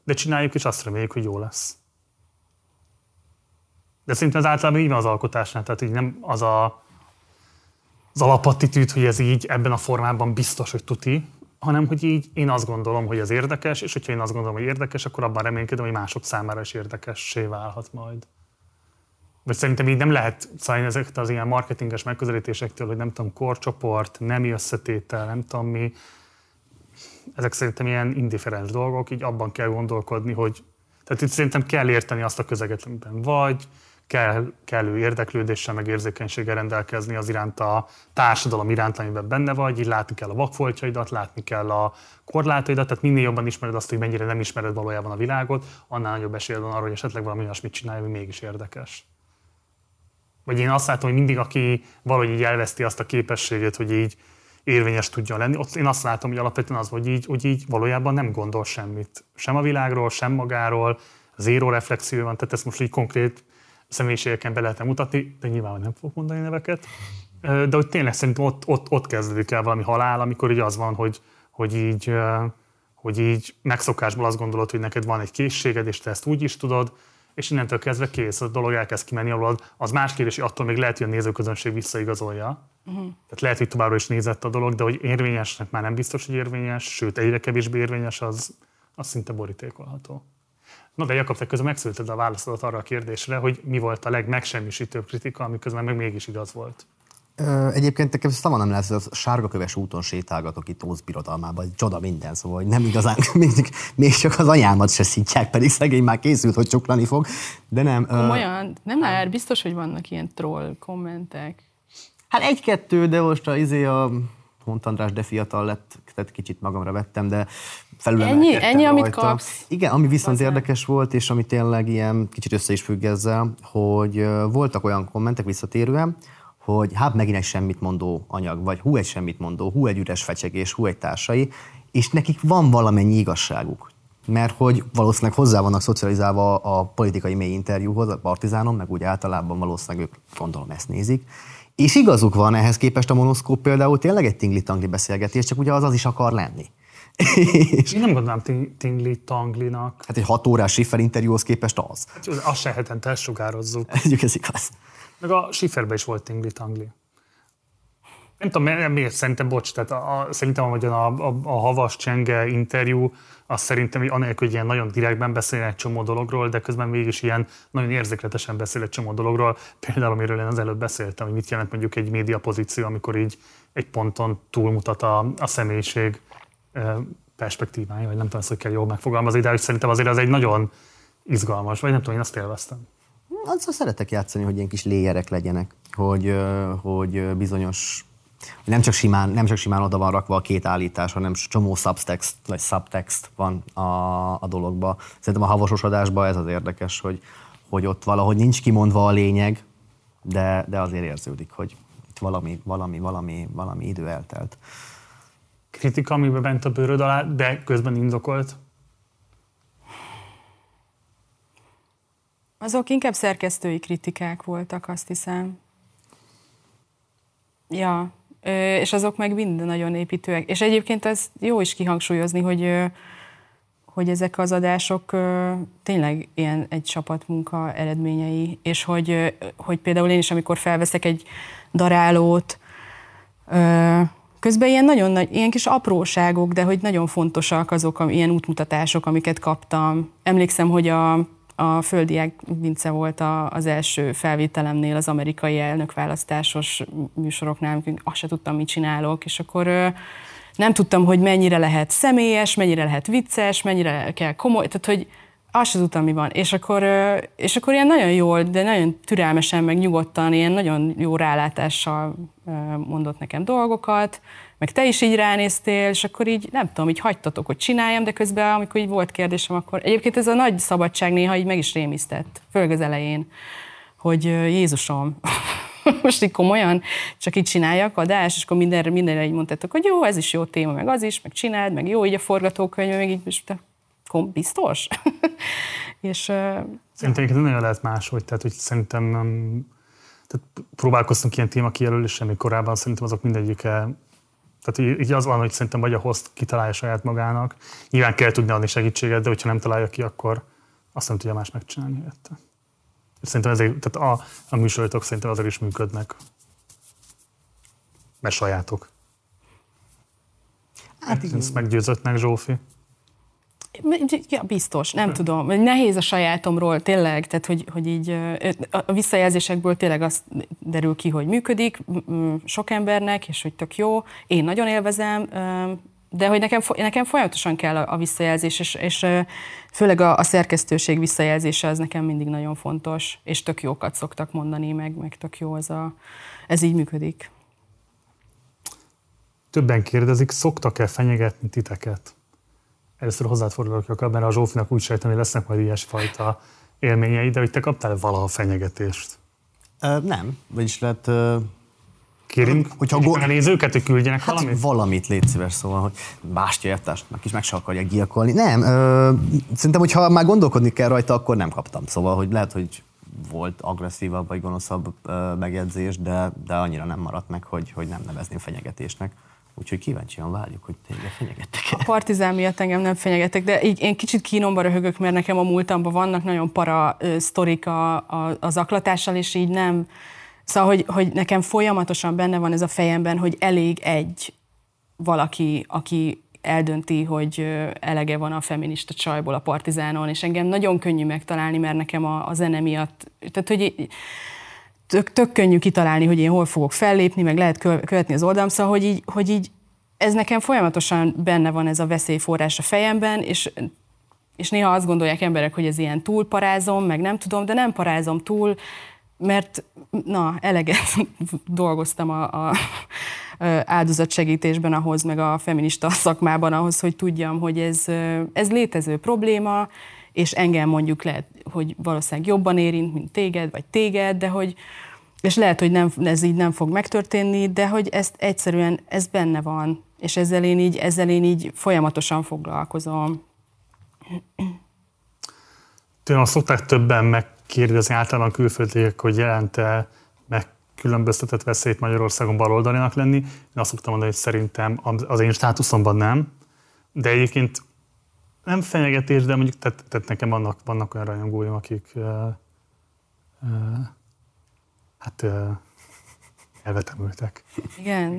[SPEAKER 1] De csináljuk, és azt reméljük, hogy jó lesz. De szerintem az általában így van az alkotásnál, tehát így nem az a, az alapattitűd, hogy ez így ebben a formában biztos, hogy tuti, hanem hogy így én azt gondolom, hogy ez érdekes, és hogyha én azt gondolom, hogy érdekes, akkor abban reménykedem, hogy mások számára is érdekessé válhat majd vagy szerintem így nem lehet szállni ezeket az ilyen marketinges megközelítésektől, hogy nem tudom, korcsoport, nemi összetétel, nem tudom mi. Ezek szerintem ilyen indiferens dolgok, így abban kell gondolkodni, hogy tehát itt szerintem kell érteni azt a közeget, amiben vagy, kell, kellő érdeklődéssel, meg érzékenységgel rendelkezni az iránt a társadalom iránt, amiben benne vagy, így látni kell a vakfoltjaidat, látni kell a korlátaidat, tehát minél jobban ismered azt, hogy mennyire nem ismered valójában a világot, annál nagyobb esélyed van arra, hogy esetleg valami olyasmit csinálj, ami mégis érdekes. Vagy én azt látom, hogy mindig, aki valahogy így elveszti azt a képességét, hogy így érvényes tudjon lenni, ott én azt látom, hogy alapvetően az, hogy így, hogy így valójában nem gondol semmit. Sem a világról, sem magáról, zéró reflexió van, tehát ezt most így konkrét személyiségeken be lehetne mutatni, de nyilván nem fogok mondani neveket. De hogy tényleg szerintem ott, ott, ott kezdődik el valami halál, amikor így az van, hogy, hogy így, hogy így megszokásból azt gondolod, hogy neked van egy készséged, és te ezt úgy is tudod, és innentől kezdve kész, a dolog elkezd kimenni alól. Az más kérdés, hogy attól még lehet, hogy a nézőközönség visszaigazolja. Uh-huh. Tehát lehet, hogy továbbra is nézett a dolog, de hogy érvényesnek már nem biztos, hogy érvényes, sőt, egyre kevésbé érvényes, az, az szinte borítékolható. No, de Jakab, te közben megszülted a válaszodat arra a kérdésre, hogy mi volt a legmegsemmisítőbb kritika, amiközben meg mégis igaz volt.
[SPEAKER 2] Egyébként nekem szava nem lesz, az sárgaköves úton sétálgatok itt Óz birodalmában, csoda minden, szóval hogy nem igazán, [LAUGHS] mindig, még csak az anyámat se szítják, pedig szegény már készült, hogy csuklani fog, de nem.
[SPEAKER 3] Komolyan? Nem már biztos, hogy vannak ilyen troll kommentek.
[SPEAKER 2] Hát egy-kettő, de most a, izé a Hont András de fiatal lett, tehát kicsit magamra vettem, de
[SPEAKER 3] Ennyi, ennyi amit kapsz?
[SPEAKER 2] Igen, ami viszont Bazen. érdekes volt, és ami tényleg ilyen kicsit össze is függ ezzel, hogy voltak olyan kommentek visszatérően, hogy hát megint egy semmit mondó anyag, vagy hú egy semmit mondó, hú egy üres fecsegés, hú egy társai, és nekik van valamennyi igazságuk. Mert hogy valószínűleg hozzá vannak szocializálva a politikai mély interjúhoz, a partizánon, meg úgy általában valószínűleg ők gondolom ezt nézik. És igazuk van ehhez képest a monoszkóp például tényleg egy tingli-tangli beszélgetés, csak ugye az az is akar lenni.
[SPEAKER 1] És Én nem gondolom tingli-tanglinak.
[SPEAKER 2] Hát egy hat órás Schiffer interjúhoz képest az.
[SPEAKER 1] Hát, azt se hetente sugározzuk.
[SPEAKER 2] Együk ez igaz.
[SPEAKER 1] Meg a Schifferben is volt tingli-tangli. nem tudom, miért szerintem, bocs, tehát a, a, szerintem hogy a, a, a havas csenge interjú, az szerintem, hogy anélkül, hogy ilyen nagyon direktben beszél egy csomó dologról, de közben mégis ilyen nagyon érzékletesen beszél egy csomó dologról. Például, amiről én az előbb beszéltem, hogy mit jelent mondjuk egy média pozíció, amikor így egy ponton túlmutat a, a személyiség perspektívája, vagy nem tudom, hogy kell jól megfogalmazni, de szerintem azért az egy nagyon izgalmas, vagy nem tudom, én azt élveztem.
[SPEAKER 2] Azzal szeretek játszani, hogy ilyen kis léjerek legyenek, hogy, hogy bizonyos nem csak, simán, nem csak simán oda van rakva a két állítás, hanem csomó subtext, vagy subtext van a, a dologba. Szerintem a havasos adásban ez az érdekes, hogy, hogy ott valahogy nincs kimondva a lényeg, de, de azért érződik, hogy itt valami, valami, valami, valami idő eltelt.
[SPEAKER 1] Kritika, amiben bent a bőröd alá, de közben indokolt?
[SPEAKER 3] Azok inkább szerkesztői kritikák voltak, azt hiszem. Ja, és azok meg mind nagyon építőek. És egyébként ez jó is kihangsúlyozni, hogy, hogy ezek az adások tényleg ilyen egy csapatmunka eredményei, és hogy, hogy például én is, amikor felveszek egy darálót, közben ilyen nagyon nagy, ilyen kis apróságok, de hogy nagyon fontosak azok, ilyen útmutatások, amiket kaptam. Emlékszem, hogy a a Földiek Vince volt a, az első felvételemnél az amerikai elnökválasztásos műsoroknál, amikor azt se tudtam, mit csinálok, és akkor nem tudtam, hogy mennyire lehet személyes, mennyire lehet vicces, mennyire kell komoly, tehát hogy azt sem tudtam, mi van. És akkor, és akkor ilyen nagyon jól, de nagyon türelmesen, meg nyugodtan, ilyen nagyon jó rálátással mondott nekem dolgokat, meg te is így ránéztél, és akkor így nem tudom, így hagytatok, hogy csináljam, de közben, amikor így volt kérdésem, akkor egyébként ez a nagy szabadság néha így meg is rémisztett, főleg az elején, hogy Jézusom, [LAUGHS] most így komolyan csak így csináljak adás, és akkor mindenre, mindenre így mondtátok, hogy jó, ez is jó téma, meg az is, meg csináld, meg jó így a forgatókönyv, meg így, és te, biztos? [LAUGHS] és,
[SPEAKER 1] Szerintem uh, nagyon lehet máshogy, tehát hogy szerintem nem, tehát próbálkoztunk ilyen téma kijelöléssel még korábban, szerintem azok mindegyike tehát így az van, hogy szerintem vagy a host kitalálja saját magának. Nyilván kell tudni adni segítséget, de hogyha nem találja ki, akkor azt nem tudja más megcsinálni helyette. Szerintem ezért, tehát a, a műsorotok szerintem azért is működnek. Mert sajátok. Hát. Ezt meggyőzött meg Zsófi.
[SPEAKER 3] Ja, biztos, nem hmm. tudom. Nehéz a sajátomról, tényleg, tehát hogy, hogy így a visszajelzésekből tényleg azt derül ki, hogy működik sok embernek, és hogy tök jó. Én nagyon élvezem, de hogy nekem, nekem folyamatosan kell a visszajelzés, és, és főleg a, a szerkesztőség visszajelzése az nekem mindig nagyon fontos, és tök jókat szoktak mondani, meg, meg tök jó ez, a, ez így működik.
[SPEAKER 1] Többen kérdezik, szoktak-e fenyegetni titeket? Először hozzád fordulok, mert a Zsófinak úgy sejtem, hogy lesznek majd ilyesfajta élményei, de hogy te kaptál valaha fenyegetést?
[SPEAKER 2] Uh, nem, vagyis lehet... Uh,
[SPEAKER 1] Kérünk, hogyha go- a nézőket, hogy küldjenek
[SPEAKER 2] hát
[SPEAKER 1] valamit?
[SPEAKER 2] valamit, légy szíves, szóval, hogy bástya értásnak is meg se akarják gyilkolni. Nem, uh, szerintem, hogyha már gondolkodni kell rajta, akkor nem kaptam. Szóval, hogy lehet, hogy volt agresszívabb vagy gonoszabb uh, megjegyzés, de, de annyira nem maradt meg, hogy, hogy nem nevezném fenyegetésnek. Úgyhogy kíváncsian várjuk, hogy tényleg fenyegettek -e.
[SPEAKER 3] A partizán miatt engem nem fenyegettek, de így én kicsit kínomba röhögök, mert nekem a múltamban vannak nagyon para ö, sztorik a, a, a zaklatással, és így nem... Szóval, hogy, hogy nekem folyamatosan benne van ez a fejemben, hogy elég egy valaki, aki eldönti, hogy elege van a feminista csajból a partizánon, és engem nagyon könnyű megtalálni, mert nekem a, a zene miatt, tehát hogy tök, tök könnyű kitalálni, hogy én hol fogok fellépni, meg lehet követni az oldalam, szóval, hogy így, hogy így ez nekem folyamatosan benne van ez a veszélyforrás a fejemben, és, és néha azt gondolják emberek, hogy ez ilyen túlparázom, meg nem tudom, de nem parázom túl, mert na, eleget [LAUGHS] dolgoztam a, a áldozatsegítésben ahhoz, meg a feminista szakmában ahhoz, hogy tudjam, hogy ez, ez létező probléma, és engem mondjuk lehet, hogy valószínűleg jobban érint, mint téged, vagy téged, de hogy, és lehet, hogy nem, ez így nem fog megtörténni, de hogy ezt egyszerűen, ez benne van, és ezzel én így, ezzel én így folyamatosan foglalkozom.
[SPEAKER 1] Tőlem azt szokták többen megkérdezni általában külföldiek, hogy jelente meg különböztetett veszélyt Magyarországon baloldalinak lenni. Én azt szoktam mondani, hogy szerintem az én státuszomban nem, de egyébként nem fenyegetés, de mondjuk tehát, tehát nekem vannak, vannak olyan rajongóim, akik uh, uh, hát uh, Elvetemültek.
[SPEAKER 3] Igen.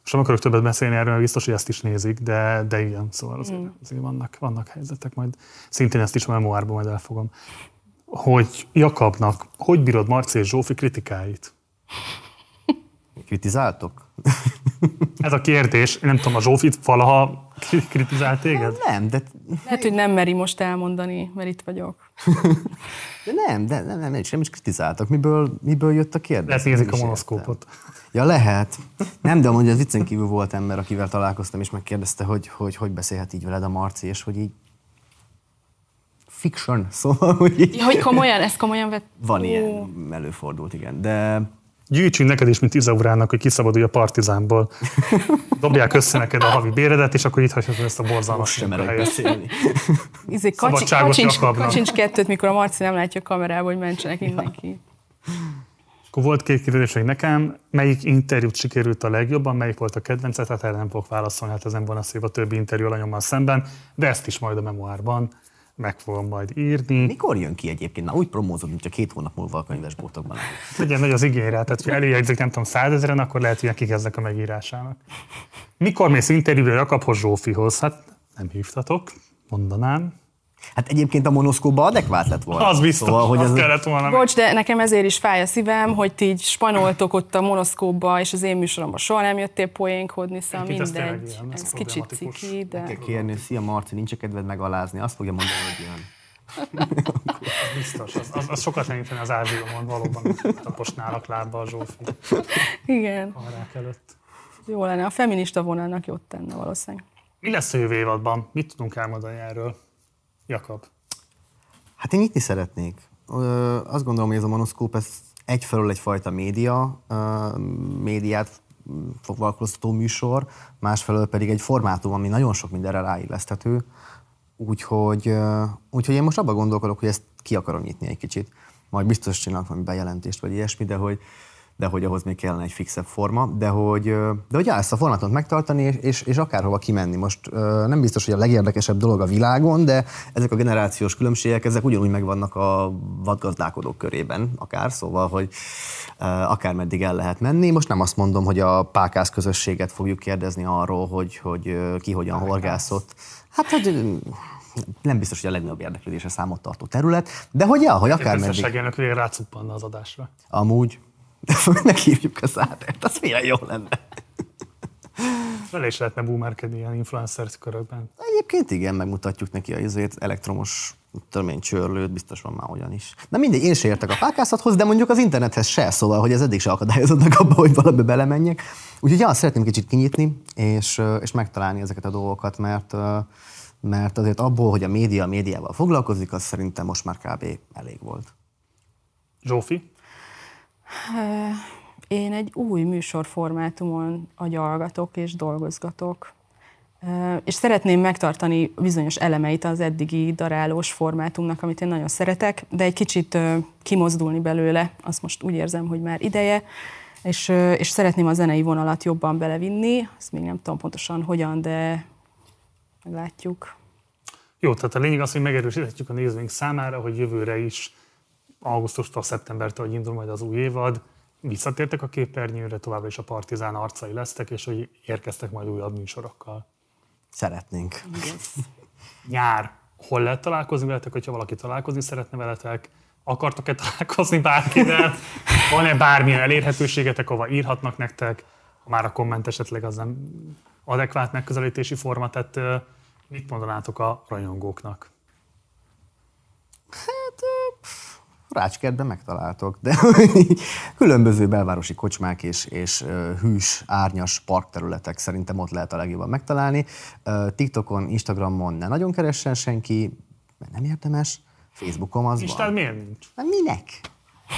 [SPEAKER 1] Most nem akarok többet beszélni erről, mert biztos, hogy ezt is nézik, de, de igen, szóval azért, azért vannak, vannak helyzetek, majd szintén ezt is a memoárban majd elfogom. Hogy Jakabnak, hogy bírod Marci és Zsófi kritikáit?
[SPEAKER 2] Kritizáltok?
[SPEAKER 1] Ez a kérdés. Nem tudom, a Zsófit valaha kri- kritizált téged?
[SPEAKER 2] Nem, de,
[SPEAKER 3] Lehet, hogy nem meri most elmondani, mert itt vagyok.
[SPEAKER 2] de nem, de nem, nem, nem, is, nem is kritizáltak. Miből, miből jött a kérdés?
[SPEAKER 1] Lehet nézik a monoszkópot.
[SPEAKER 2] Ja, lehet. Nem, de amúgy az viccen kívül volt ember, akivel találkoztam, és megkérdezte, hogy hogy, hogy beszélhet így veled a Marci, és hogy így fiction, szóval, hogy így
[SPEAKER 3] Ja, hogy komolyan, ezt komolyan vett?
[SPEAKER 2] van
[SPEAKER 3] Ó.
[SPEAKER 2] ilyen, előfordult, igen. De
[SPEAKER 1] Gyűjtsünk neked is, mint Izaurának, hogy kiszabadulj a partizánból. Dobják össze neked a havi béredet, és akkor itt hagyhatod ezt a borzalmas
[SPEAKER 2] most sem merek beszélni.
[SPEAKER 3] Izé, kacsi, kacsincs, kacsincs kettőt, mikor a Marci nem látja a kamerába, hogy mentsenek mindenki.
[SPEAKER 1] Akkor volt két kérdés, hogy nekem melyik interjút sikerült a legjobban, melyik volt a kedvenced, hát erre nem fogok válaszolni, hát ez nem volna szép a többi interjú alanyommal szemben, de ezt is majd a memoárban meg fogom majd írni.
[SPEAKER 2] Mikor jön ki egyébként? Már úgy promózod, mint a két hónap múlva a könyvesboltokban.
[SPEAKER 1] Legyen nagy az igényre, tehát ha előjegyzik, nem tudom, százezeren, akkor lehet, hogy kikezdek a megírásának. Mikor mész interjúra Jakabhoz Zsófihoz? Hát nem hívtatok, mondanám.
[SPEAKER 2] Hát egyébként a monoszkóba adekvát lett volna.
[SPEAKER 1] Az biztos,
[SPEAKER 2] Szóval, hogy
[SPEAKER 1] az
[SPEAKER 2] ez,
[SPEAKER 1] kellett volna.
[SPEAKER 3] Bocs, de nekem ezért is fáj a szívem, hogy ti így spanoltok ott a monoszkóba, és az én műsoromban soha nem jöttél poénkodni, szóval
[SPEAKER 1] tényleg
[SPEAKER 3] mindegy.
[SPEAKER 1] ilyen, ez
[SPEAKER 3] Ez kicsit ciki, de...
[SPEAKER 2] kell kérni, hogy szia Marci, nincs kedved megalázni, azt fogja mondani, hogy jön. [LAUGHS]
[SPEAKER 1] Biztos, az, az, az sokat segíteni az árvilomon, valóban taposnálak lábba a Zsófi
[SPEAKER 3] Igen,
[SPEAKER 1] kamerák előtt.
[SPEAKER 3] jó lenne. A feminista vonalnak jót tenne valószínűleg.
[SPEAKER 1] Mi lesz a jövő évadban? Mit tudunk elmondani erről? Jakab.
[SPEAKER 2] Hát én nyitni szeretnék. Ö, azt gondolom, hogy ez a monoszkóp, ez egyfelől egyfajta média, ö, médiát foglalkoztató műsor, másfelől pedig egy formátum, ami nagyon sok mindenre ráilleszthető. Úgyhogy, úgyhogy én most abban gondolkodok, hogy ezt ki akarom nyitni egy kicsit. Majd biztos csinálok valami bejelentést, vagy ilyesmi, de hogy, de hogy ahhoz még kellene egy fixebb forma, de hogy, de hogy ezt a formátumot megtartani, és, és, és akárhova kimenni. Most nem biztos, hogy a legérdekesebb dolog a világon, de ezek a generációs különbségek, ezek ugyanúgy megvannak a vadgazdálkodók körében, akár, szóval, hogy akár meddig el lehet menni. Most nem azt mondom, hogy a pákász közösséget fogjuk kérdezni arról, hogy, hogy ki hogyan horgászott. Hát, hogy nem biztos, hogy a legnagyobb érdeklődésre számot tartó terület, de hogy ja, hogy akár meddig.
[SPEAKER 1] Közösségelnök végre rácuppanna az adásra.
[SPEAKER 2] Amúgy, de [LAUGHS] meghívjuk az átert, az milyen jó lenne.
[SPEAKER 1] Vele is lehetne boomerkedni ilyen influencer körökben.
[SPEAKER 2] Egyébként igen, megmutatjuk neki a izét, elektromos törmény csörlőt, biztos van már olyan is. Na mindegy, én se értek a pákászathoz, de mondjuk az internethez se, szóval, hogy ez eddig se akadályozott meg abba, hogy valami belemenjek. Úgyhogy ja, szeretném kicsit kinyitni, és, és megtalálni ezeket a dolgokat, mert, mert azért abból, hogy a média a médiával foglalkozik, az szerintem most már kb. elég volt.
[SPEAKER 1] Zsófi?
[SPEAKER 3] Én egy új műsorformátumon agyalgatok és dolgozgatok. És szeretném megtartani bizonyos elemeit az eddigi darálós formátumnak, amit én nagyon szeretek, de egy kicsit kimozdulni belőle, azt most úgy érzem, hogy már ideje, és, és szeretném a zenei vonalat jobban belevinni, azt még nem tudom pontosan hogyan, de meglátjuk.
[SPEAKER 1] Jó, tehát a lényeg az, hogy megerősíthetjük a nézőink számára, hogy jövőre is augusztustól szeptembertől, hogy indul majd az új évad, visszatértek a képernyőre, továbbra is a partizán arcai lesztek, és hogy érkeztek majd újabb műsorokkal.
[SPEAKER 2] Szeretnénk. [LAUGHS]
[SPEAKER 1] Nyár, hol lehet találkozni veletek, hogyha valaki találkozni szeretne veletek? Akartok-e találkozni bárkivel? [LAUGHS] Van-e bármilyen elérhetőségetek, ahova írhatnak nektek? Ha már a komment esetleg az nem adekvát megközelítési forma, tehát mit mondanátok a rajongóknak?
[SPEAKER 2] Rácskertben megtaláltok, de [LAUGHS] különböző belvárosi kocsmák és, és hűs, árnyas parkterületek szerintem ott lehet a legjobban megtalálni. TikTokon, Instagramon ne nagyon keressen senki, mert nem érdemes. Facebookon az
[SPEAKER 1] Instán
[SPEAKER 2] van.
[SPEAKER 1] miért nincs?
[SPEAKER 2] Hát minek?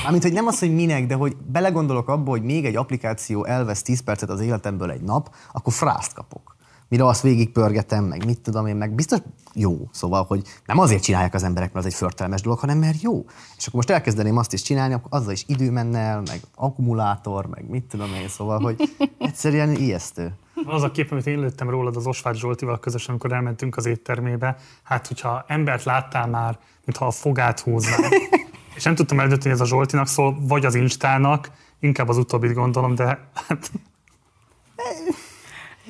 [SPEAKER 2] Mármint, hogy nem az, hogy minek, de hogy belegondolok abba, hogy még egy applikáció elvesz 10 percet az életemből egy nap, akkor frászt kapok. Mire azt végigpörgetem, meg mit tudom én, meg biztos jó. Szóval, hogy nem azért csinálják az emberek, mert az egy förtelmes dolog, hanem mert jó. És akkor most elkezdeném azt is csinálni, akkor azzal is idő menne el, meg akkumulátor, meg mit tudom én, szóval, hogy [LAUGHS] egyszerűen ijesztő.
[SPEAKER 1] Az a kép, amit én lőttem rólad az Osváth Zsoltival közösen, amikor elmentünk az éttermébe. Hát, hogyha embert láttál már, mintha a fogát húznál, [LAUGHS] és nem tudtam eldönteni, hogy ez a Zsoltinak szól, vagy az Instának, Inkább az utóbbit gondolom, de hát [LAUGHS]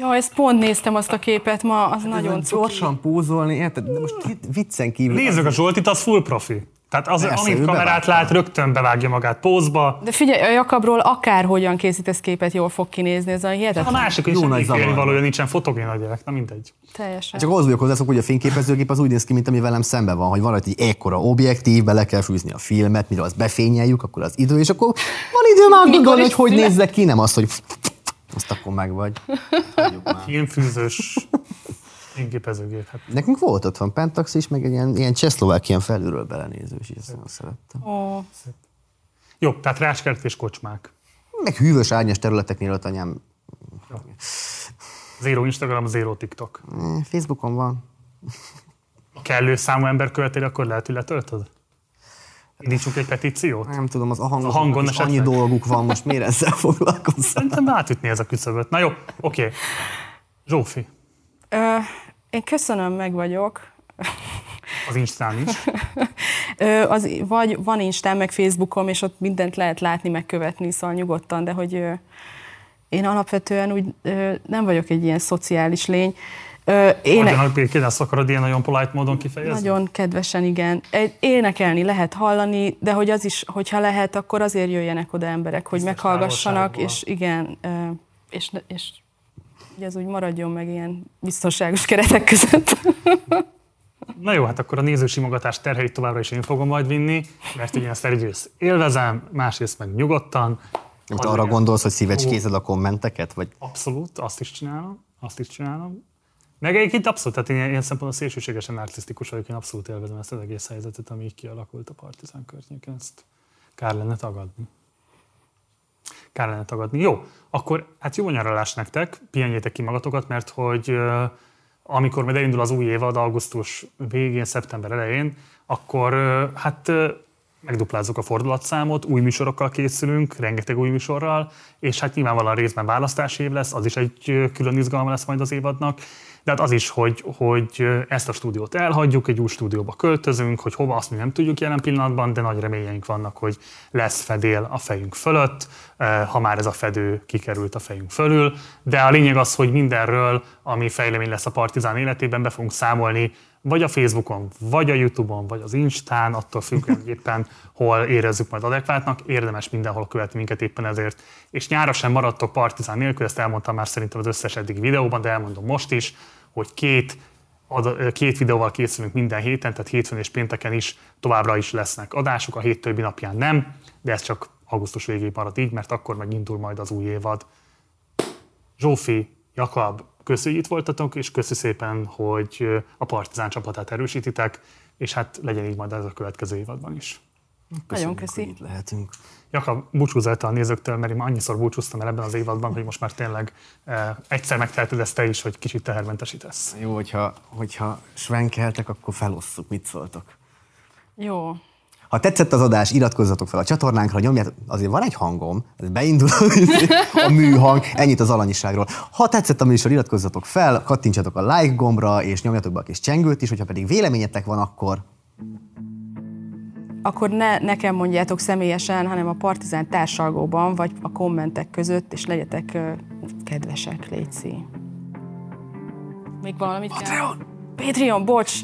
[SPEAKER 3] Ja, ezt pont néztem azt a képet ma, az nagyon
[SPEAKER 2] Nagyon
[SPEAKER 3] cuki.
[SPEAKER 2] gyorsan pózolni, érted? De most itt viccen kívül.
[SPEAKER 1] nézzük a Zsoltit, az full profi. Tehát az,
[SPEAKER 2] Persze,
[SPEAKER 1] amit kamerát
[SPEAKER 2] bevágta.
[SPEAKER 1] lát, rögtön bevágja magát pózba.
[SPEAKER 3] De figyelj, a Jakabról akárhogyan készítesz képet, jól fog kinézni, ez a
[SPEAKER 1] A
[SPEAKER 3] hihetetlen.
[SPEAKER 1] másik, hogy
[SPEAKER 2] Jó
[SPEAKER 1] semmi
[SPEAKER 2] nagy zavar.
[SPEAKER 1] valója nincsen, fotogén a gyerek, na mindegy.
[SPEAKER 3] Teljesen.
[SPEAKER 2] Csak ahhoz vagyok hozzászok, hogy a fényképezőgép az úgy néz ki, mint ami velem szemben van, hogy van egy ekkora objektív, bele kell fűzni a filmet, mire azt befényeljük, akkor az idő, és akkor van idő már gondolni,
[SPEAKER 3] is
[SPEAKER 2] hogy hogy nézzek ki, nem az, hogy azt akkor meg vagy. [LAUGHS]
[SPEAKER 1] Filmfűzős fényképezőgép. Hát
[SPEAKER 2] Nekünk volt otthon Pentax is, meg egy ilyen, ilyen csehszlovákián felülről belenéző is, és ezt nagyon szerettem.
[SPEAKER 3] Ó,
[SPEAKER 1] Jó, tehát ráskert és kocsmák.
[SPEAKER 2] Meg hűvös árnyas területeknél ott anyám
[SPEAKER 1] Zero Instagram, zero TikTok.
[SPEAKER 2] eh, Facebookon van.
[SPEAKER 1] A kellő számú ember követél, akkor lehet, hogy letöltöd? Indítsunk egy petíciót?
[SPEAKER 2] Nem tudom, az a hangon,
[SPEAKER 1] A hangon
[SPEAKER 2] is annyi dolguk van, most miért ezzel [LAUGHS] foglalkozom?
[SPEAKER 1] Szerintem átütni ez a küszöböt. Na jó, oké. Okay. Zsófi,
[SPEAKER 3] Ö, én köszönöm, meg vagyok.
[SPEAKER 1] az Instán is.
[SPEAKER 3] Ö, az, vagy van Instán, meg Facebookom, és ott mindent lehet látni, meg követni, szóval nyugodtan, de hogy ö, én alapvetően úgy ö, nem vagyok egy ilyen szociális lény. Ö, éne,
[SPEAKER 1] Hagyjanak békén, ezt akarod ilyen nagyon polite módon kifejezni?
[SPEAKER 3] nagyon kedvesen, igen. Énekelni lehet hallani, de hogy az is, hogyha lehet, akkor azért jöjjenek oda emberek, hogy
[SPEAKER 1] Biztos
[SPEAKER 3] meghallgassanak, és igen, és, és hogy ez úgy maradjon meg ilyen biztonságos keretek között. [LAUGHS]
[SPEAKER 1] Na jó, hát akkor a nézősimogatás terheit továbbra is én fogom majd vinni, mert ugye ezt egyrészt élvezem, másrészt meg nyugodtan. Az
[SPEAKER 2] arra gondolsz, hogy szívecskézed a kommenteket? Vagy
[SPEAKER 1] Abszolút, azt is csinálom, azt is csinálom. Meg egyébként abszolút, tehát én ilyen, szempontból szélsőségesen narcisztikus vagyok, én abszolút élvezem ezt az egész helyzetet, ami így kialakult a partizán környéken, ezt kár lenne tagadni. Kár lenne tagadni. Jó, akkor hát jó nyaralás nektek, pihenjétek ki magatokat, mert hogy amikor majd elindul az új évad, augusztus végén, szeptember elején, akkor hát megduplázzuk a fordulatszámot, új műsorokkal készülünk, rengeteg új műsorral, és hát nyilvánvalóan részben választási év lesz, az is egy külön izgalma lesz majd az évadnak, de hát az is, hogy, hogy ezt a stúdiót elhagyjuk, egy új stúdióba költözünk, hogy hova azt mi nem tudjuk jelen pillanatban, de nagy reményeink vannak, hogy lesz fedél a fejünk fölött, ha már ez a fedő kikerült a fejünk fölül, de a lényeg az, hogy mindenről, ami fejlemény lesz a Partizán életében, be fogunk számolni, vagy a Facebookon, vagy a Youtube-on, vagy az Instán, attól függően, hogy [LAUGHS] éppen hol érezzük majd adekvátnak, érdemes mindenhol követni minket éppen ezért. És nyára sem maradtok Partizán nélkül, ezt elmondtam már szerintem az összes eddig videóban, de elmondom most is, hogy két két videóval készülünk minden héten, tehát hétfőn és pénteken is továbbra is lesznek adások, a hét többi napján nem, de ez csak augusztus végéig marad így, mert akkor megindul majd az új évad. Zsófi, Jakab, köszi, hogy itt voltatok, és köszi szépen, hogy a Partizán csapatát erősítitek, és hát legyen így majd ez a következő évadban is.
[SPEAKER 3] Nagyon
[SPEAKER 2] hogy
[SPEAKER 3] köszi.
[SPEAKER 2] itt lehetünk.
[SPEAKER 1] Jakab, búcsúzz el te a nézőktől, mert én már annyiszor búcsúztam el ebben az évadban, hogy most már tényleg eh, egyszer megteheted ezt te is, hogy kicsit tehermentesítesz.
[SPEAKER 2] Jó, hogyha, hogyha svenkeltek, akkor felosszuk, mit szóltok.
[SPEAKER 3] Jó.
[SPEAKER 2] Ha tetszett az adás, iratkozzatok fel a csatornánkra, nyomjátok, azért van egy hangom, ez beindul a műhang, ennyit az alanyiságról. Ha tetszett a műsor, iratkozzatok fel, kattintsatok a like gombra, és nyomjatok be a kis csengőt is, hogyha pedig véleményetek van, akkor
[SPEAKER 3] Akkor ne nekem mondjátok személyesen, hanem a Partizán társalgóban, vagy a kommentek között, és legyetek ö, kedvesek, létszi. Még valamit Patreon! Kell? Patreon, bocs!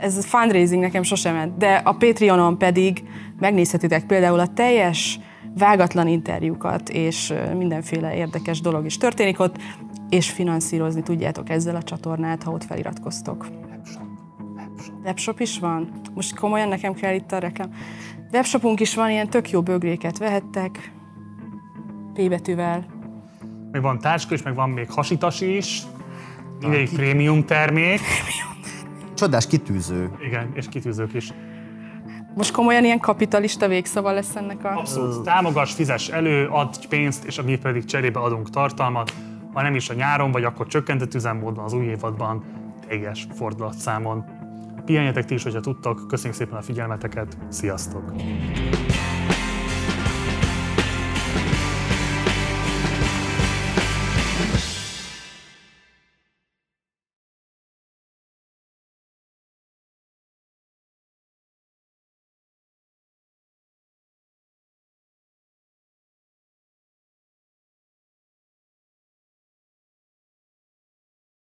[SPEAKER 3] Ez fundraising nekem sosem ment, de a Patreonon pedig megnézhetitek például a teljes vágatlan interjúkat, és mindenféle érdekes dolog is történik ott, és finanszírozni tudjátok ezzel a csatornát, ha ott feliratkoztok. Webshop is van? Most komolyan nekem kell itt a reklám. Webshopunk is van, ilyen tök jó bögréket vehettek. P betűvel.
[SPEAKER 1] Még van táska is, meg van még hasitasi is, mindegyik prémium termék,
[SPEAKER 2] csodás kitűző.
[SPEAKER 1] igen, és kitűzők is.
[SPEAKER 3] Most komolyan ilyen kapitalista végszava lesz ennek a...
[SPEAKER 1] Abszolút. Támogass, fizes elő, adj pénzt, és mi pedig cserébe adunk tartalmat. Ha nem is a nyáron, vagy akkor csökkentett üzemmódban az új évadban, teljes fordulatszámon. Pihenjetek ti is, hogyha tudtok. Köszönjük szépen a figyelmeteket. Sziasztok!